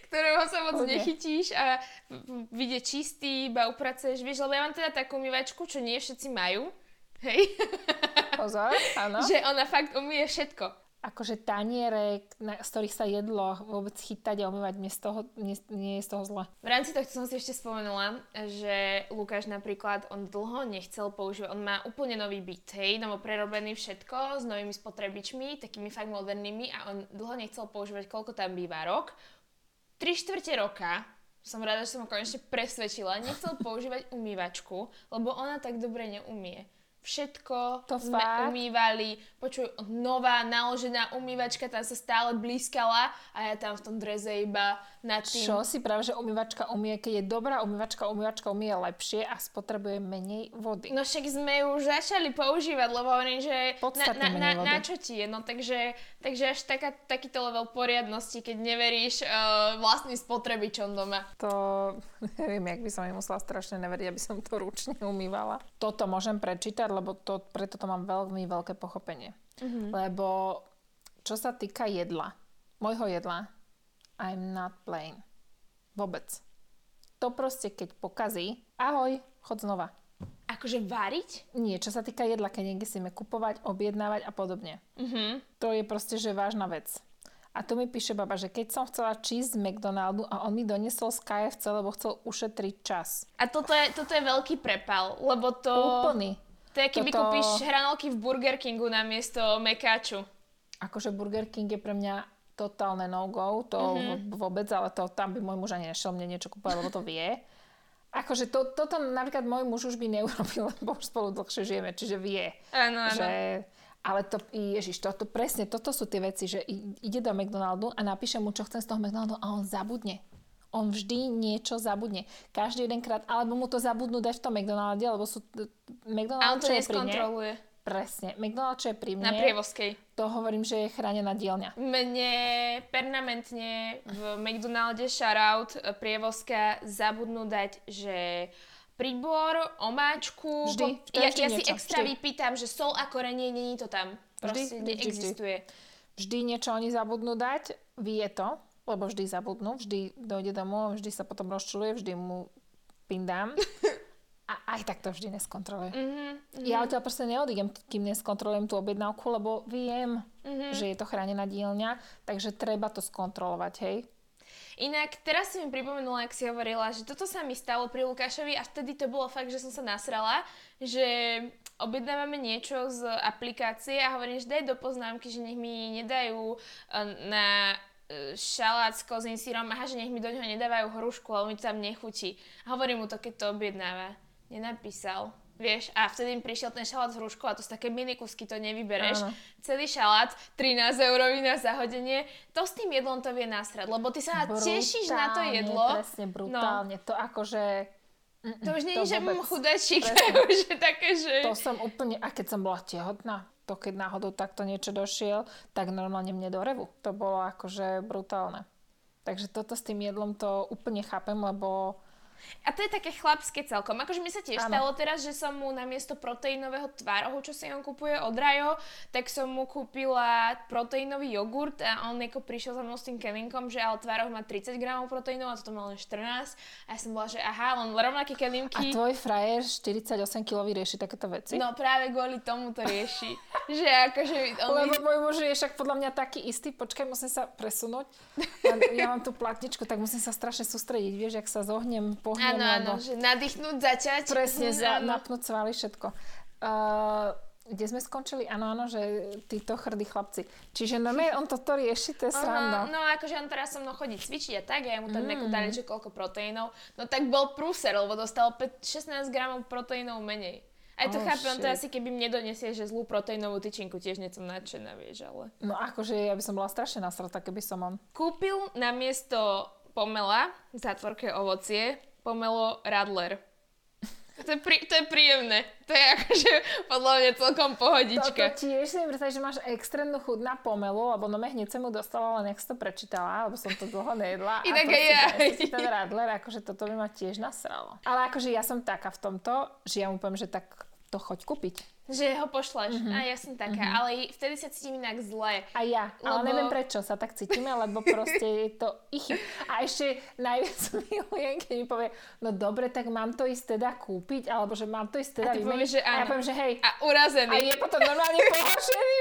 Speaker 1: ktorého sa moc
Speaker 2: Kľudne.
Speaker 1: nechytíš a vyjde čistý, iba upracuješ. Vieš, lebo ja mám teda takú umývačku, čo nie všetci majú. Hej.
Speaker 2: Pozor, áno.
Speaker 1: že ona fakt umie všetko.
Speaker 2: akože taniere, na, z ktorých sa jedlo vôbec chytať a umývať, mne z toho, nie, nie je z toho zle.
Speaker 1: V rámci tohto som si ešte spomenula, že Lukáš napríklad, on dlho nechcel používať, on má úplne nový byt, hej, novo prerobený všetko s novými spotrebičmi, takými fakt modernými a on dlho nechcel používať, koľko tam býva rok. Tri štvrte roka som rada, že som ho konečne presvedčila, nechcel používať umývačku, lebo ona tak dobre neumie všetko
Speaker 2: to
Speaker 1: sme fakt? umývali. Počuj, nová naložená umývačka, tam sa stále blízkala a ja tam v tom dreze iba nad tým.
Speaker 2: Čo si práve, že umývačka umie, keď je dobrá umývačka, umývačka umie lepšie a spotrebuje menej vody.
Speaker 1: No však sme ju začali používať, lebo hovorím, že na, na, na, na čo ti je, no takže, takže až taká, takýto level poriadnosti, keď neveríš uh, vlastným spotrebičom doma.
Speaker 2: To neviem, jak by som im musela strašne neveriť, aby som to ručne umývala. Toto môžem prečítať, lebo to, preto to mám veľmi veľké pochopenie. Mm-hmm. Lebo čo sa týka jedla, môjho jedla, I'm not playing. Vôbec. To proste, keď pokazí, ahoj, chod znova.
Speaker 1: Akože variť?
Speaker 2: Nie, čo sa týka jedla, keď niekde si kupovať, objednávať a podobne. Mm-hmm. To je proste, že vážna vec. A tu mi píše baba, že keď som chcela cheese z McDonaldu a on mi doniesol z KFC, lebo chcel ušetriť čas.
Speaker 1: A toto je, toto je veľký prepal, lebo to...
Speaker 2: Úplný.
Speaker 1: To je, keby toto... kúpiš hranolky v Burger Kingu namiesto mekáču.
Speaker 2: Akože Burger King je pre mňa totálne no-go, to mm-hmm. vôbec, ale to tam by môj muž ani nešiel mne niečo kúpať, lebo to vie. Akože to, toto napríklad môj muž už by neurobil, lebo už spolu dlhšie žijeme, čiže vie.
Speaker 1: Áno, áno.
Speaker 2: Že, ale to, ježiš, to, to, presne, toto sú tie veci, že ide do McDonaldu a napíše mu, čo chce z toho McDonaldu a on zabudne. On vždy niečo zabudne. Každý jedenkrát, alebo mu to zabudnú dať v tom McDonalde, lebo sú McDonald's,
Speaker 1: a on to neskontroluje.
Speaker 2: Presne. McDonald's, čo je pri mne...
Speaker 1: Na Prievozkej.
Speaker 2: To hovorím, že je chránená dielňa.
Speaker 1: Mne permanentne v McDonalde shoutout Prievozka zabudnú dať, že príbor, omáčku...
Speaker 2: Vždy.
Speaker 1: Po... Ja, ja si extra vždy. vypýtam, že sol a korenie, není to tam. Proste vždy, neexistuje.
Speaker 2: Vždy. vždy niečo oni zabudnú dať, vie to, lebo vždy zabudnú, vždy dojde domov, vždy sa potom rozčuluje, vždy mu pindám. A aj tak to vždy neskontrolujem. Mm-hmm, Ja odtiaľ proste neodídem, kým neskontrolujem tú objednávku, lebo viem, mm-hmm. že je to chránená dielňa, takže treba to skontrolovať, hej.
Speaker 1: Inak teraz si mi pripomenula, ak si hovorila, že toto sa mi stalo pri Lukášovi a vtedy to bolo fakt, že som sa nasrala, že objednávame niečo z aplikácie a hovorím, že daj do poznámky, že nech mi nedajú eh, na eh, šalát s kozím sírom, aha, že nech mi do neho nedávajú hrušku, lebo mi to tam nechutí. A hovorím mu to, keď to objednáva nenapísal. Vieš, a vtedy mi prišiel ten šalát s hruškou a to sú také mini kusky, to nevybereš. Áno. Celý šalát, 13 eurový na zahodenie, to s tým jedlom to vie nasrať, lebo ty sa brutálne, tešíš na to jedlo.
Speaker 2: Presne, brutálne. No. To akože...
Speaker 1: To už nie je, že mám chudačík, že také, že...
Speaker 2: To som úplne, a keď som bola tehotná, to keď náhodou takto niečo došiel, tak normálne mne do revu. To bolo akože brutálne. Takže toto s tým jedlom to úplne chápem, lebo
Speaker 1: a to je také chlapské celkom. Akože mi sa tiež ano. stalo teraz, že som mu namiesto proteínového tvárohu, čo si on kupuje od Rajo, tak som mu kúpila proteínový jogurt a on ako prišiel za mnou s tým kelinkom, že ale tvároh má 30 gramov proteínov a toto má len 14. A ja som bola, že aha, len rovnaké kelinky.
Speaker 2: A tvoj frajer 48 kg rieši takéto veci?
Speaker 1: No práve kvôli tomu to rieši. že akože
Speaker 2: on... Lebo môj muž je však podľa mňa taký istý, počkaj, musím sa presunúť. Ja, ja mám tú platničku, tak musím sa strašne sústrediť, vieš, jak sa zohnem po pohnem.
Speaker 1: Áno, áno, že nadýchnúť, začať.
Speaker 2: Presne, za, napnúť svaly, všetko. Uh, kde sme skončili? Áno, áno, že títo hrdí chlapci. Čiže no my, on toto rieši, to je sranda.
Speaker 1: No akože on teraz so mnou chodí cvičiť a tak, ja mu tam mm. dali, že koľko proteínov. No tak bol prúser, lebo dostal 5, 16 gramov proteínov menej. Aj to oh, chápem, to asi keby mne donesie, že zlú proteínovú tyčinku, tiež nie som nadšená, vieš, ale...
Speaker 2: No akože ja by som bola strašne nasrata, keby som on.
Speaker 1: Kúpil na miesto pomela v zátvorke ovocie pomelo Radler. To je, prí, to je príjemné. To je akože podľa mňa celkom pohodička.
Speaker 2: Toto tiež si mi že máš extrémnu chuť na pomelu, lebo no hneď som mu dostala, len nech to prečítala, lebo som to dlho nejedla.
Speaker 1: Inak aj ja.
Speaker 2: Si ten Radler, akože toto by ma tiež nasralo. Ale akože ja som taká v tomto, že ja mu poviem, že tak to choď kúpiť.
Speaker 1: Že ho pošleš. Mm-hmm. A ja som taká, mm-hmm. ale vtedy sa cítim inak zle.
Speaker 2: A ja, lebo... ale neviem prečo sa tak cítime, lebo proste je to ich. A ešte najviac milujem, keď mi povie, no dobre, tak mám to ísť teda kúpiť, alebo že mám to ísť teda
Speaker 1: vymeniť. že áno.
Speaker 2: A ja poviem, že hej.
Speaker 1: A urazený.
Speaker 2: A je potom normálne pohoršený.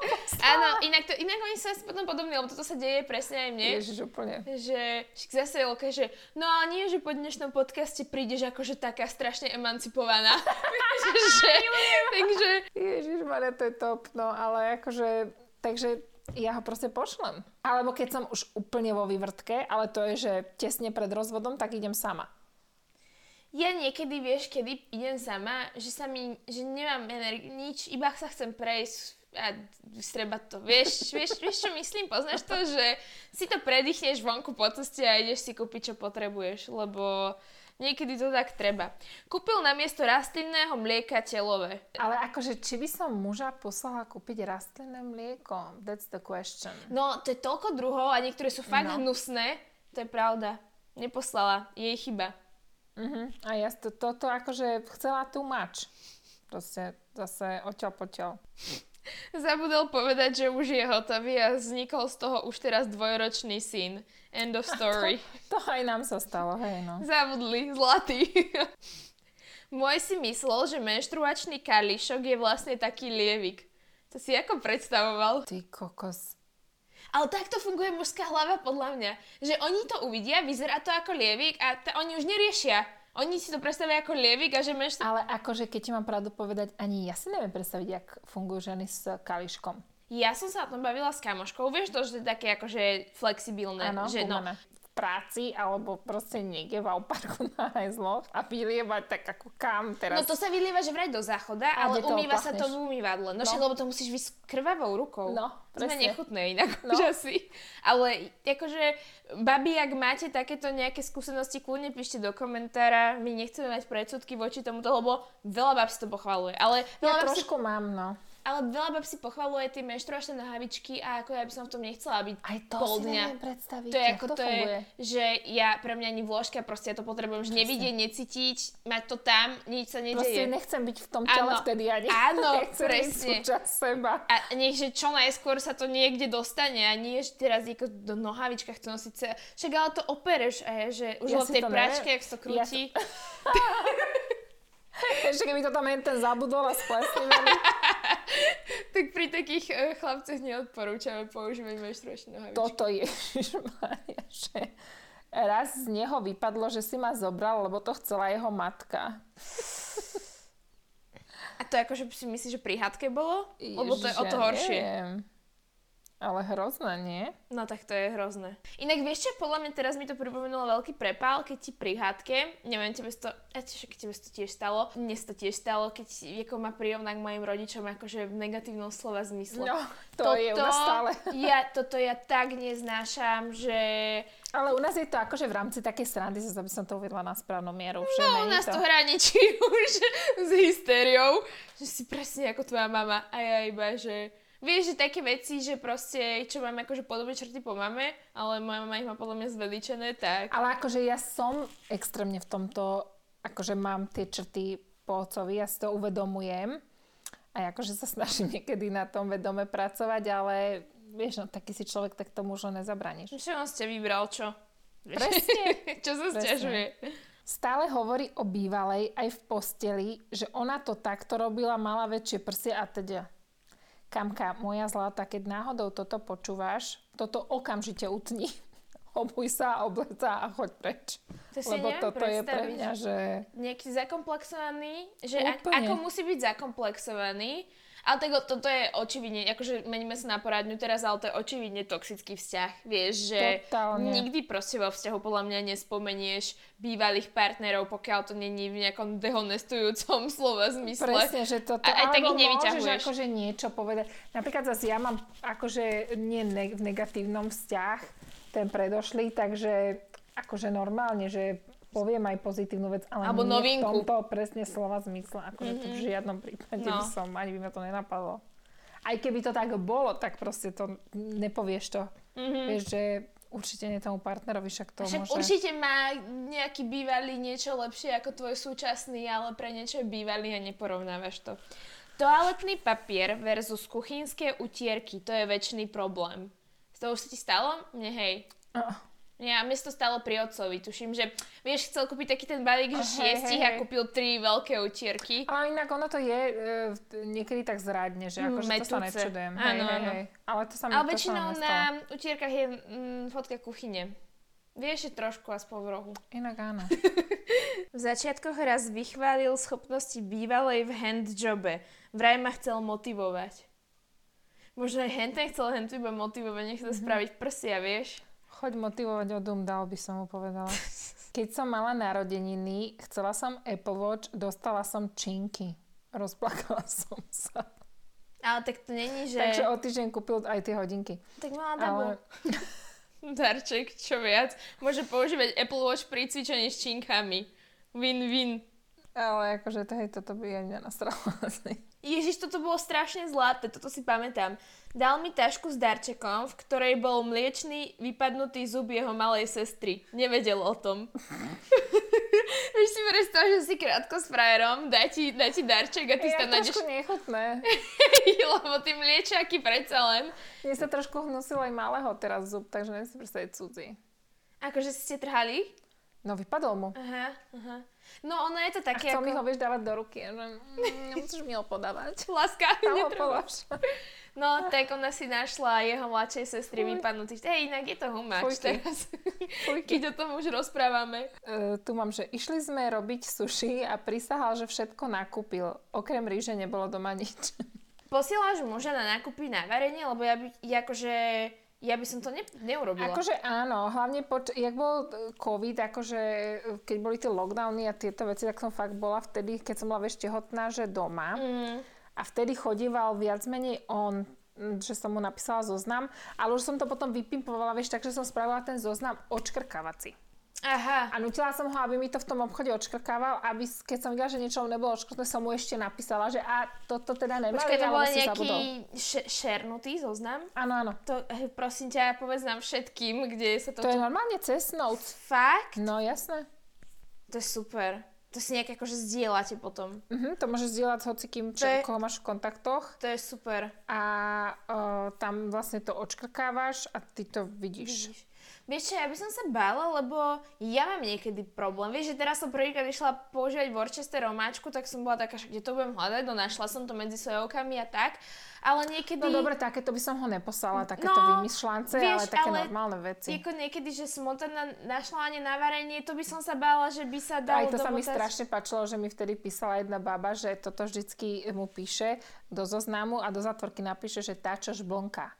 Speaker 1: Áno, inak, to, inak oni sa potom podobní, lebo toto sa deje presne aj mne.
Speaker 2: Ježiš, úplne.
Speaker 1: Že zase Elke, že no ale nie, že po dnešnom podcaste prídeš akože taká strašne emancipovaná. že, takže...
Speaker 2: Ježiš, Maria, to je top, no ale akože, takže ja ho proste pošlem. Alebo keď som už úplne vo vývrtke, ale to je, že tesne pred rozvodom, tak idem sama.
Speaker 1: Ja niekedy, vieš, kedy idem sama, že sa mi, že nemám energii, nič, iba sa chcem prejsť a treba to, vieš, vieš, vieš, čo myslím, poznáš to, že si to predýchneš vonku po ceste a ideš si kúpiť, čo potrebuješ, lebo niekedy to tak treba. Kúpil na miesto rastlinného mlieka telové.
Speaker 2: Ale akože, či by som muža poslala kúpiť rastlinné mlieko? That's the question.
Speaker 1: No, to je toľko druhov a niektoré sú fakt no. hnusné, to je pravda. Neposlala, jej chyba.
Speaker 2: Uh-huh. A ja to, toto akože chcela tu mač. Proste zase oťo poťo.
Speaker 1: Zabudol povedať, že už je hotový a vznikol z toho už teraz dvojročný syn. End of story.
Speaker 2: To, to aj nám sa stalo, hej no.
Speaker 1: Zabudli, zlatý. Môj si myslel, že menštruačný kališok je vlastne taký lievik. To si ako predstavoval?
Speaker 2: Ty kokos.
Speaker 1: Ale takto funguje mužská hlava podľa mňa. Že oni to uvidia, vyzerá to ako lievik a t- oni už neriešia. Oni si to predstavia ako lievik a že menštru...
Speaker 2: Ale akože keď ti mám pravdu povedať, ani ja si neviem predstaviť, jak fungujú ženy s kališkom.
Speaker 1: Ja som sa o tom bavila s kamoškou, vieš to, že to je také akože flexibilné.
Speaker 2: Áno,
Speaker 1: že no,
Speaker 2: práci alebo proste niekde v parku na hajzloch a vylievať tak ako kam teraz.
Speaker 1: No to sa vylieva že vraj do záchoda, a ale umýva sa to v umývadle. No, no. lebo to musíš vysť krvavou rukou.
Speaker 2: No,
Speaker 1: presne. Sme nechutné inak no. už asi. Ale akože, babi, ak máte takéto nejaké skúsenosti, kľudne píšte do komentára. My nechceme mať predsudky voči tomuto, lebo veľa bab si to pochvaluje. Ale
Speaker 2: ja trošku si... mám, no.
Speaker 1: Ale veľa bab si pochvaluje tie menštruačné nohavičky a ako ja by som v tom nechcela byť
Speaker 2: Aj to
Speaker 1: pol
Speaker 2: si
Speaker 1: dňa.
Speaker 2: predstaviť.
Speaker 1: To je ako to, to je, že ja pre mňa ani vložka, proste ja to potrebujem že nevidieť, necítiť, mať to tam, nič sa nedeje.
Speaker 2: Proste nechcem byť v tom tele
Speaker 1: áno,
Speaker 2: vtedy ani.
Speaker 1: Áno, presne.
Speaker 2: seba.
Speaker 1: A nech, že čo najskôr sa to niekde dostane a nie, že teraz ako do nohavička chcem nosiť sa. Však ale to opereš, a je, že už ja v tej práčke, ak sa to krúti. Ja
Speaker 2: Ešte keby to tam jen ten zabudol a splesnil.
Speaker 1: tak pri takých uh, chlapcoch neodporúčame používať menštruačné nohavičky.
Speaker 2: Toto je, že raz z neho vypadlo, že si ma zobral, lebo to chcela jeho matka.
Speaker 1: A to akože si myslíš, že pri hadke bolo? Lebo to je o to horšie.
Speaker 2: Neviem. Ale hrozné, nie?
Speaker 1: No tak to je hrozné. Inak vieš čo, podľa mňa teraz mi to pripomenulo veľký prepál, keď ti pri hádke, neviem, tebe to, a keď tebe to tiež stalo, mne to tiež stalo, keď ako ma prirovná k mojim rodičom, akože v negatívnom slova zmysle.
Speaker 2: No, to toto, je u nás stále.
Speaker 1: Ja, toto ja tak neznášam, že...
Speaker 2: Ale u nás je to akože v rámci takej srandy, aby som to uvedla na správnu mieru.
Speaker 1: No, u nás to, to hraničí už s hysteriou, že si presne ako tvoja mama a ja iba, že Vieš, že také veci, že proste, čo máme akože podobné črty po mame, ale moja mama ich má podľa mňa zveličené, tak...
Speaker 2: Ale akože ja som extrémne v tomto, akože mám tie črty po ocovi, ja si to uvedomujem. A akože sa snažím niekedy na tom vedome pracovať, ale vieš, no taký si človek, tak to možno nezabraníš.
Speaker 1: Čo on ste vybral, čo?
Speaker 2: Presne.
Speaker 1: čo sa stiažuje?
Speaker 2: Stále hovorí o bývalej aj v posteli, že ona to takto robila, mala väčšie prsie a teda. Kamka, moja zlata, keď náhodou toto počúvaš, toto okamžite utni. Obuj sa, obleca a choď preč.
Speaker 1: To si
Speaker 2: Lebo toto je pre mňa, že...
Speaker 1: Nejaký zakomplexovaný, že ak, ako musí byť zakomplexovaný, ale tak toto je očividne, akože meníme sa na poradňu teraz, ale to je očividne toxický vzťah. Vieš, že
Speaker 2: Totálne.
Speaker 1: nikdy proste vo vzťahu podľa mňa nespomenieš bývalých partnerov, pokiaľ to není v nejakom dehonestujúcom slova zmysle.
Speaker 2: Presne, že toto,
Speaker 1: a, aj tak ich nevyťahuješ.
Speaker 2: môžeš akože niečo povedať. Napríklad zase ja mám akože nie ne- v negatívnom vzťah ten predošlý, takže akože normálne, že poviem aj pozitívnu vec, ale
Speaker 1: Alebo
Speaker 2: nie
Speaker 1: novinku.
Speaker 2: v tomto presne slova zmysle. Akože mm-hmm. to v mhm. žiadnom prípade no. by som, ani by ma to nenapadlo. Aj keby to tak bolo, tak proste to nepovieš to. Mm-hmm. Vieš, že určite nie tomu partnerovi, však to
Speaker 1: však
Speaker 2: môže...
Speaker 1: určite má nejaký bývalý niečo lepšie ako tvoj súčasný, ale pre niečo je bývalý a neporovnávaš to. Toaletný papier versus kuchynské utierky, to je väčší problém. Toho už sa ti stalo? Mne hej.
Speaker 2: Uh.
Speaker 1: Nie, a mne to stalo pri otcovi. Tuším, že vieš, chcel kúpiť taký ten balík, že
Speaker 2: Hej,
Speaker 1: šiestich
Speaker 2: hej,
Speaker 1: a kúpil tri veľké utierky.
Speaker 2: Ale inak ono to je e, niekedy tak zrádne, že
Speaker 1: Mm,
Speaker 2: akože to sa nečudujem.
Speaker 1: Áno,
Speaker 2: hej,
Speaker 1: áno.
Speaker 2: hej. Ale to sa mi,
Speaker 1: Ale väčšinou na utierkach je mm, fotka kuchyne. Vieš, že trošku aspoň v rohu.
Speaker 2: Inak áno.
Speaker 1: V začiatkoch raz vychválil schopnosti bývalej v handjobe. Vraj ma chcel motivovať. Možno aj hen ten chcel hen tu iba motivovať, nech to spraviť prsia, vieš?
Speaker 2: Choď motivovať od dal by som mu povedala. Keď som mala narodeniny, chcela som Apple Watch, dostala som činky. Rozplakala som sa.
Speaker 1: Ale tak to není, že...
Speaker 2: Takže o týždeň kúpil aj tie hodinky.
Speaker 1: Tak mala double.
Speaker 2: Ale
Speaker 1: Darček, čo viac. Môže používať Apple Watch pri cvičení s činkami. Win-win.
Speaker 2: Ale akože to, hej, toto by aj mňa nastralo.
Speaker 1: Ježiš, toto bolo strašne zlaté, toto si pamätám. Dal mi tašku s darčekom, v ktorej bol mliečný vypadnutý zub jeho malej sestry. Nevedel o tom. Vieš si predstav, že si krátko s frajerom, daj ti, daj ti darček a ty
Speaker 2: Je
Speaker 1: tam nájdeš...
Speaker 2: trošku nechutné.
Speaker 1: Lebo tí mliečaky predsa len.
Speaker 2: Mne sa trošku hnusil aj malého teraz zub, takže neviem si predstaviť cudzí.
Speaker 1: Akože ste trhali?
Speaker 2: No vypadol mu.
Speaker 1: Aha, aha. No ono je to
Speaker 2: A
Speaker 1: také
Speaker 2: chcel
Speaker 1: ako...
Speaker 2: mi ho, vieš, dávať do ruky. Že, mm, nemusíš mi ho podávať.
Speaker 1: Láska,
Speaker 2: polož.
Speaker 1: No, tak ona si našla jeho mladšej sestry vypadnutý. Hej, inak je to humáč
Speaker 2: Fujky.
Speaker 1: teraz.
Speaker 2: Fujky.
Speaker 1: Keď o tom už rozprávame.
Speaker 2: Uh, tu mám, že išli sme robiť suši a prisahal, že všetko nakúpil. Okrem ríže nebolo doma nič.
Speaker 1: Posielaš muža na nákupy na varenie, lebo ja by, ja akože, ja by som to ne, neurobila.
Speaker 2: Akože áno, hlavne poč- jak bol e, COVID, akože e, keď boli tie lockdowny a tieto veci, tak som fakt bola vtedy, keď som bola vieš tehotná, že doma.
Speaker 1: Mm.
Speaker 2: A vtedy chodíval viac menej on, že som mu napísala zoznam, ale už som to potom vypimpovala, vieš, takže som spravila ten zoznam odškrkávací.
Speaker 1: Aha.
Speaker 2: A nutila som ho, aby mi to v tom obchode odškrkával, aby keď som videla, že niečo nebolo odškrtné, som mu ešte napísala, že a toto teda nemali,
Speaker 1: Počkaj, to bol nejaký šernutý zoznam?
Speaker 2: Áno, áno.
Speaker 1: To, hej, prosím ťa, povedz nám všetkým, kde sa to...
Speaker 2: To je normálne cez notes.
Speaker 1: Fakt?
Speaker 2: No jasné.
Speaker 1: To je super. To si nejak akože zdieľate potom.
Speaker 2: Mhm, to môžeš zdieľať s hocikým, čo,
Speaker 1: je-
Speaker 2: koho máš v kontaktoch.
Speaker 1: To je super.
Speaker 2: A o, tam vlastne to odškrkávaš a ty to vidíš.
Speaker 1: Vidíš. Vieš čo, ja by som sa bála, lebo ja mám niekedy problém. Vieš, že teraz som prvýkrát išla používať Worcester romáčku, tak som bola taká, že kde to budem hľadať, no našla som to medzi sojovkami a tak. Ale niekedy...
Speaker 2: No dobre, takéto by som ho neposlala, takéto
Speaker 1: No,
Speaker 2: vymyšľance,
Speaker 1: vieš,
Speaker 2: ale také
Speaker 1: ale
Speaker 2: normálne veci.
Speaker 1: Ako niekedy, že smotana našlanie na varenie, to by som sa bála, že by sa
Speaker 2: Aj
Speaker 1: dalo
Speaker 2: to sa mi
Speaker 1: domotať.
Speaker 2: strašne páčilo, že mi vtedy písala jedna baba, že toto vždycky mu píše do zoznamu a do zatvorky napíše, že tá, čo žblnká.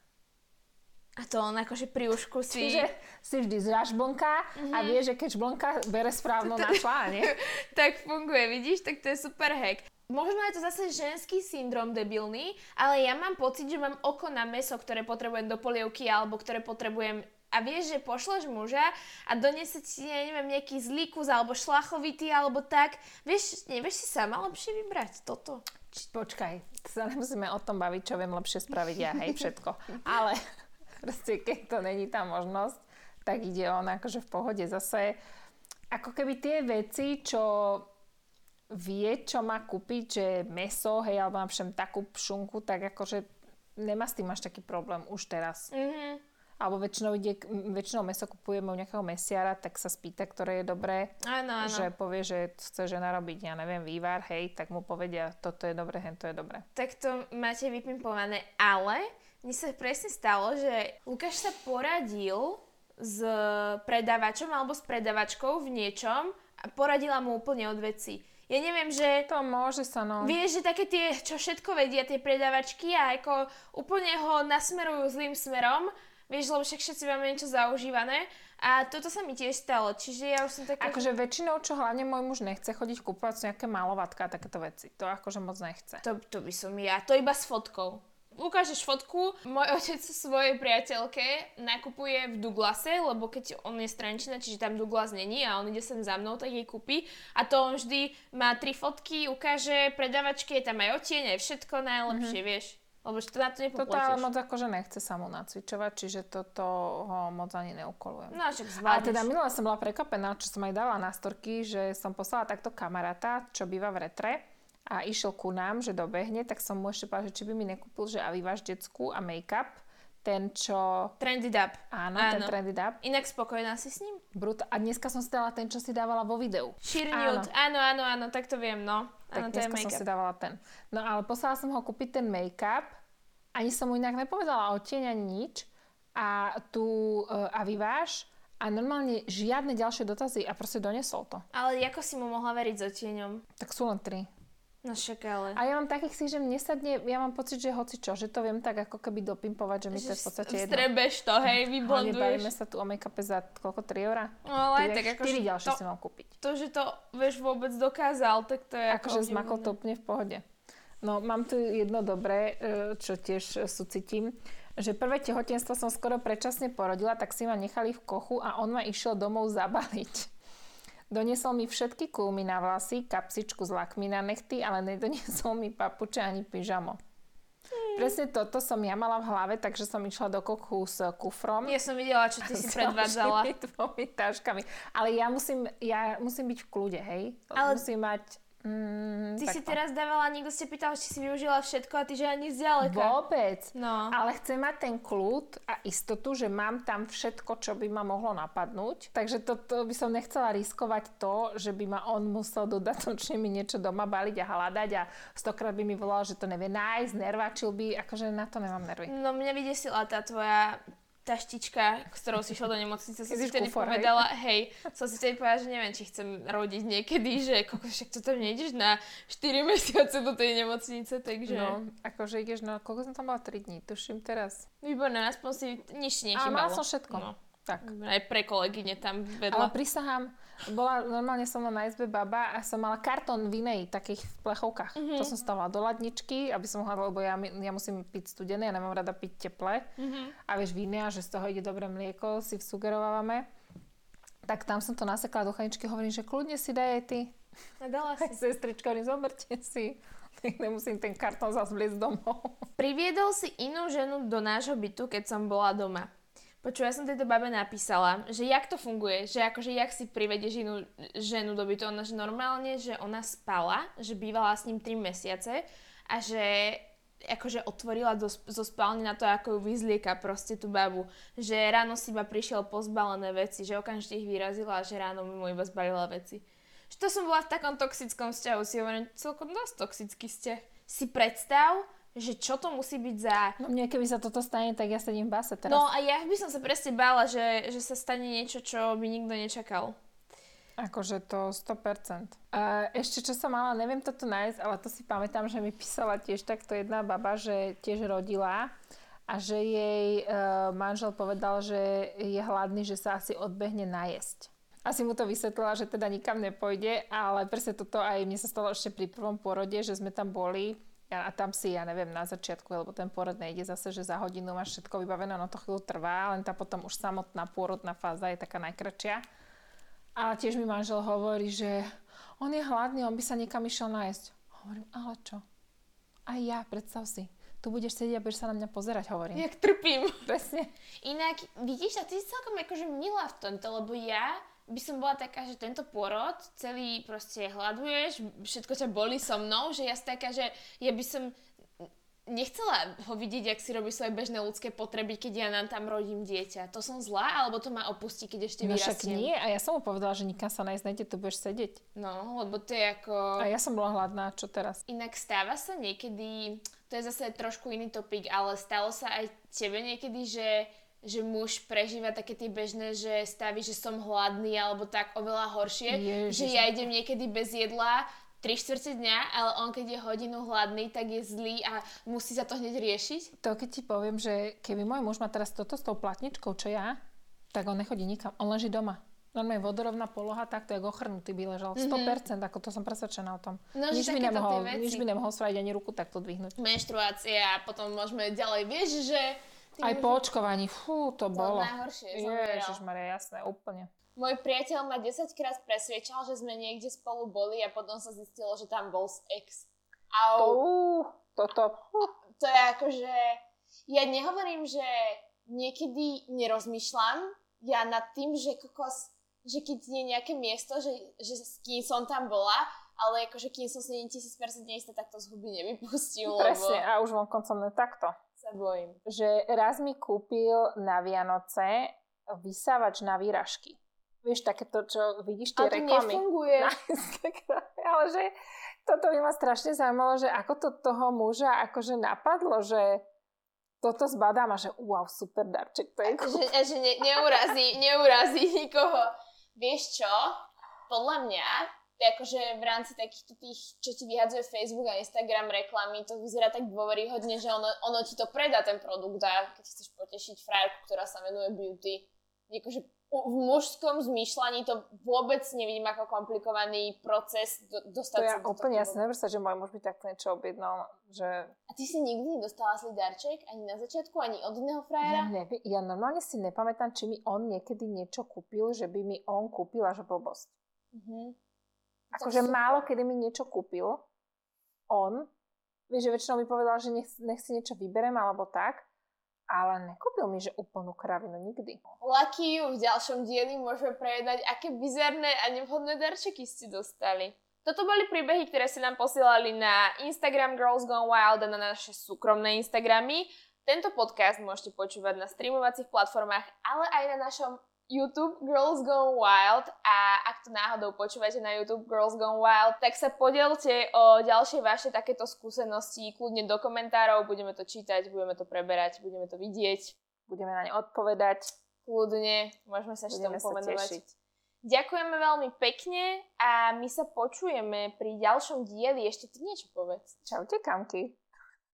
Speaker 1: A to on akože pri ušku si...
Speaker 2: Čiže si vždy zažblnká a
Speaker 1: Mhm.
Speaker 2: vie, že keď žblnká, bere správnu našla, nie?
Speaker 1: tak funguje, vidíš? Tak to je super hack. Možno je to zase ženský syndrom debilný, ale ja mám pocit, že mám oko na meso, ktoré potrebujem do polievky alebo ktoré potrebujem a vieš, že pošleš muža a donese ti, ja neviem, nejaký zlý kus alebo šlachovitý alebo tak. Vieš, nevieš si sama lepšie vybrať toto?
Speaker 2: Či, počkaj, sa nemusíme o tom baviť, čo viem lepšie spraviť ja, hej, všetko. Ale proste, keď to není tá možnosť, tak ide on akože v pohode zase. Ako keby tie veci, čo vie, čo má kúpiť, že meso, hej, alebo napríklad takú pšunku, tak akože nemá s tým až taký problém už teraz.
Speaker 1: Mhm.
Speaker 2: Alebo väčšinou, ide, väčšinou meso kupujeme u nejakého mesiara, tak sa spýta, ktoré je dobré.
Speaker 1: Áno, áno.
Speaker 2: Že povie, že chce žena robiť, ja neviem, vývar, hej, tak mu povedia, toto je dobre, hen to je dobre.
Speaker 1: Tak to máte vypimpované, ale mne sa presne stalo, že Lukáš sa poradil s predávačom alebo s predavačkou v niečom a poradila mu úplne od veci. Ja neviem, že
Speaker 2: To môže sa, no.
Speaker 1: vieš, že také tie, čo všetko vedia, tie predavačky a ako úplne ho nasmerujú zlým smerom, vieš, lebo však všetci máme niečo zaužívané a toto sa mi tiež stalo, čiže ja už som taká...
Speaker 2: Akože väčšinou, čo hlavne môj muž nechce chodiť kúpovať sú nejaké malovatka a takéto veci. To akože moc nechce.
Speaker 1: To, to by som ja, to iba s fotkou. Ukážeš fotku, môj otec svojej priateľke nakupuje v Douglase, lebo keď on je strančina, čiže tam Douglas není a on ide sem za mnou, tak jej kúpi. A to on vždy má tri fotky, ukáže predavačke, je tam aj otieň, aj všetko najlepšie, mm-hmm. vieš. Lebo to na to
Speaker 2: Toto ale moc akože nechce sa mu nacvičovať, čiže toto ho moc ani neukolujem.
Speaker 1: No a však
Speaker 2: Ale teda minule som bola prekvapená, čo som aj dala na storky, že som poslala takto kamaráta, čo býva v retre a išiel ku nám, že dobehne, tak som mu ešte povedala, že či by mi nekúpil, že Avivaš detskú a make-up, ten, čo...
Speaker 1: Trendy Dub.
Speaker 2: Áno, áno. ten Trendy Dub.
Speaker 1: Inak spokojná si s ním?
Speaker 2: Brut. A dneska som si dala ten, čo si dávala vo videu.
Speaker 1: Sheer áno. áno, áno, áno, tak to viem, no.
Speaker 2: Tak áno, to dneska som si dávala ten. No ale poslala som ho kúpiť ten make-up. Ani som mu inak nepovedala o tieň ani nič. A tu uh, a vyváž a normálne žiadne ďalšie dotazy a proste donesol to.
Speaker 1: Ale ako si mu mohla veriť so tieňom?
Speaker 2: Tak sú len tri.
Speaker 1: No však ale.
Speaker 2: A ja mám takých si, že mne sadne, ja mám pocit, že hoci čo, že to viem tak ako keby dopimpovať, že mi to je v podstate jedno.
Speaker 1: Strebeš to, hej, vyblonduješ.
Speaker 2: bavíme sa tu o make-upe za koľko, 3 eurá?
Speaker 1: No ale aj tak ako...
Speaker 2: 4 ďalšie to, si mám kúpiť.
Speaker 1: To, že to, vieš, vôbec dokázal, tak to je
Speaker 2: ako... Akože zmakol to úplne v pohode. No, mám tu jedno dobré, e, čo tiež sucitím, že prvé tehotenstvo som skoro predčasne porodila, tak si ma nechali v kochu a on ma išiel domov zabaliť. Doniesol mi všetky kulmy na vlasy, kapsičku s lakmi na nechty, ale nedoniesol mi papuče ani pyžamo. Hmm. Presne toto som ja mala v hlave, takže som išla do kochu s kufrom.
Speaker 1: Ja som videla, čo ty si predvádzala.
Speaker 2: Dvomi taškami. Ale ja musím, ja musím byť v kľude, hej? Ale... Musím mať
Speaker 1: Mm, ty si to. teraz dávala, niekto ste pýtal, či si využila všetko a ty, že ani zďaleka.
Speaker 2: Vôbec. No. Ale chcem mať ten kľud a istotu, že mám tam všetko, čo by ma mohlo napadnúť. Takže to, to by som nechcela riskovať to, že by ma on musel dodatočne mi niečo doma baliť a hľadať a stokrát by mi volal, že to nevie nájsť, nervačil by, akože na to nemám nervy.
Speaker 1: No mňa vydesila tá tvoja taštička, ktorou si šla do nemocnice, som si vtedy kufor, povedala, hej. hej, som si vtedy povedala, že neviem, či chcem rodiť niekedy, že koko, však to tam nejdeš na 4 mesiace do tej nemocnice, takže...
Speaker 2: No, akože ideš na, koľko som tam mala 3 dní, tuším teraz.
Speaker 1: Výborné, aspoň si nič nechybalo.
Speaker 2: A mala som všetko. No.
Speaker 1: Tak. Aj pre kolegyne tam vedľa.
Speaker 2: Ale prisahám, bola normálne som na izbe baba a som mala kartón vinej, takých v plechovkách. Mm-hmm. To som stávala do ladničky, aby som mohla, lebo ja, ja musím piť studené, ja nemám rada piť teple. Mm-hmm. A vieš, víne, že z toho ide dobré mlieko, si vsugerovávame. Tak tam som to nasekla do chaničky, hovorím, že kľudne si daj aj ty.
Speaker 1: A dala si.
Speaker 2: Sestrička, hovorím, zoberte si. Nemusím ten kartón zase vliecť domov.
Speaker 1: Priviedol si inú ženu do nášho bytu, keď som bola doma. Počuj, ja som tejto babe napísala, že jak to funguje, že akože jak si privedieš inú ženu do bytu. Ona, že normálne, že ona spala, že bývala s ním 3 mesiace a že akože otvorila do, zo spálne na to, ako ju vyzlieka proste tú babu. Že ráno si iba prišiel pozbalené veci, že okamžite ich vyrazila a že ráno mimo iba zbalila veci. Že to som bola v takom toxickom vzťahu, si hovorím, celkom dosť toxický ste. Si predstav, že čo to musí byť za...
Speaker 2: No mne keby sa toto stane, tak ja sedím v base teraz.
Speaker 1: No a ja by som sa presne bála, že, že sa stane niečo, čo by nikto nečakal.
Speaker 2: Akože to 100%. A ešte čo som mala, neviem toto nájsť, ale to si pamätám, že mi písala tiež takto jedna baba, že tiež rodila a že jej e, manžel povedal, že je hladný, že sa asi odbehne najesť. Asi mu to vysvetlila, že teda nikam nepôjde, ale presne toto aj mne sa stalo ešte pri prvom porode, že sme tam boli a tam si, ja neviem, na začiatku, lebo ten pôrod nejde zase, že za hodinu máš všetko vybavené, no to chvíľu trvá, len tá potom už samotná pôrodná fáza je taká najkračšia. A tiež mi manžel hovorí, že on je hladný, on by sa niekam išiel nájsť. Hovorím, ale čo? Aj ja, predstav si. Tu budeš sedieť a budeš sa na mňa pozerať, hovorím.
Speaker 1: Jak trpím.
Speaker 2: Presne.
Speaker 1: Inak, vidíš, a ty si celkom akože milá v tomto, lebo ja by som bola taká, že tento porod, celý proste hľaduješ, všetko ťa boli so mnou, že ja taká, že ja by som nechcela ho vidieť, jak si robí svoje bežné ľudské potreby, keď ja nám tam rodím dieťa. To som zlá, alebo to ma opustí, keď ešte no vyrastiem?
Speaker 2: nie, a ja som mu povedala, že nikam sa nájsť nejde, tu budeš sedieť.
Speaker 1: No, lebo to je ako...
Speaker 2: A ja som bola hladná, čo teraz?
Speaker 1: Inak stáva sa niekedy, to je zase trošku iný topik, ale stalo sa aj tebe niekedy, že že muž prežíva také tie bežné, že staví, že som hladný alebo tak oveľa horšie, Ježiš. že ja idem niekedy bez jedla 3 čtvrte dňa, ale on keď je hodinu hladný, tak je zlý a musí sa to hneď riešiť.
Speaker 2: To keď ti poviem, že keby môj muž má teraz toto s tou platničkou, čo ja, tak on nechodí nikam, on leží doma. Normálne vodorovná poloha, takto je ochrnutý by ležal. Mm-hmm. 100%, ako to som presvedčená o tom.
Speaker 1: No,
Speaker 2: nič, by nemohol, nič by nemohol spraviť ani ruku takto dvihnúť.
Speaker 1: Menštruácia a potom môžeme ďalej. Vieš, že
Speaker 2: aj po očkovaní, fú, to, to bolo.
Speaker 1: najhoršie,
Speaker 2: Ježišmaria, jasné, úplne.
Speaker 1: Môj priateľ ma 10 krát presviečal, že sme niekde spolu boli a potom sa zistilo, že tam bol s ex.
Speaker 2: Au. To, toto.
Speaker 1: To je akože... Ja nehovorím, že niekedy nerozmýšľam ja nad tým, že kokos, že keď je nejaké miesto, že, že s kým som tam bola, ale akože kým som si tisíc percent neistá, tak to z huby nevypustil.
Speaker 2: Presne, lebo... a už vonkoncom takto.
Speaker 1: Sa bojím.
Speaker 2: Že raz mi kúpil na Vianoce vysávač na výražky. Vieš, takéto, čo vidíš tie
Speaker 1: A to
Speaker 2: reklamy.
Speaker 1: nefunguje.
Speaker 2: Ale že toto by ma strašne zaujímalo, že ako to toho muža akože napadlo, že toto zbadám a že wow, super darček, to je
Speaker 1: Že, a že ne, neurazí, neurazí nikoho. Vieš čo? Podľa mňa, akože v rámci takýchto tých, čo ti vyhadzuje Facebook a Instagram reklamy, to vyzerá tak dôveryhodne, že ono, ono ti to predá ten produkt a keď chceš potešiť frajerku, ktorá sa venuje beauty. Akože v mužskom zmýšľaní to vôbec nevidím ako komplikovaný proces do, dostať
Speaker 2: To ja
Speaker 1: sa do
Speaker 2: úplne, ja si predstaviť, že môj muž by takto niečo objednal, že
Speaker 1: A ty si nikdy nedostala zlý darček? Ani na začiatku, ani od iného
Speaker 2: ja,
Speaker 1: frajera?
Speaker 2: neviem, ja normálne si nepamätám, či mi on niekedy niečo kúpil, že by mi on kúpil až blbosť.
Speaker 1: Mhm.
Speaker 2: Akože málo kedy mi niečo kúpil on, vieš, že väčšinou mi povedal, že nech, nech si niečo vyberem alebo tak, ale nekúpil mi, že úplnú kravinu nikdy.
Speaker 1: Lucky you, v ďalšom dieli môžeme prejednať, aké bizarné a nevhodné darčeky ste dostali. Toto boli príbehy, ktoré ste nám posielali na Instagram Girls Gone Wild a na naše súkromné Instagramy. Tento podcast môžete počúvať na streamovacích platformách, ale aj na našom YouTube Girls Gone Wild a ak to náhodou počúvate na YouTube Girls Gone Wild, tak sa podielte o ďalšie vaše takéto skúsenosti kľudne do komentárov, budeme to čítať, budeme to preberať, budeme to vidieť
Speaker 2: Budeme na ne odpovedať.
Speaker 1: kľudne, môžeme sa ešte tomu povenovať.
Speaker 2: tešiť.
Speaker 1: Ďakujeme veľmi pekne a my sa počujeme pri ďalšom dieli. Ešte ty niečo povedz.
Speaker 2: Čaute, kamky.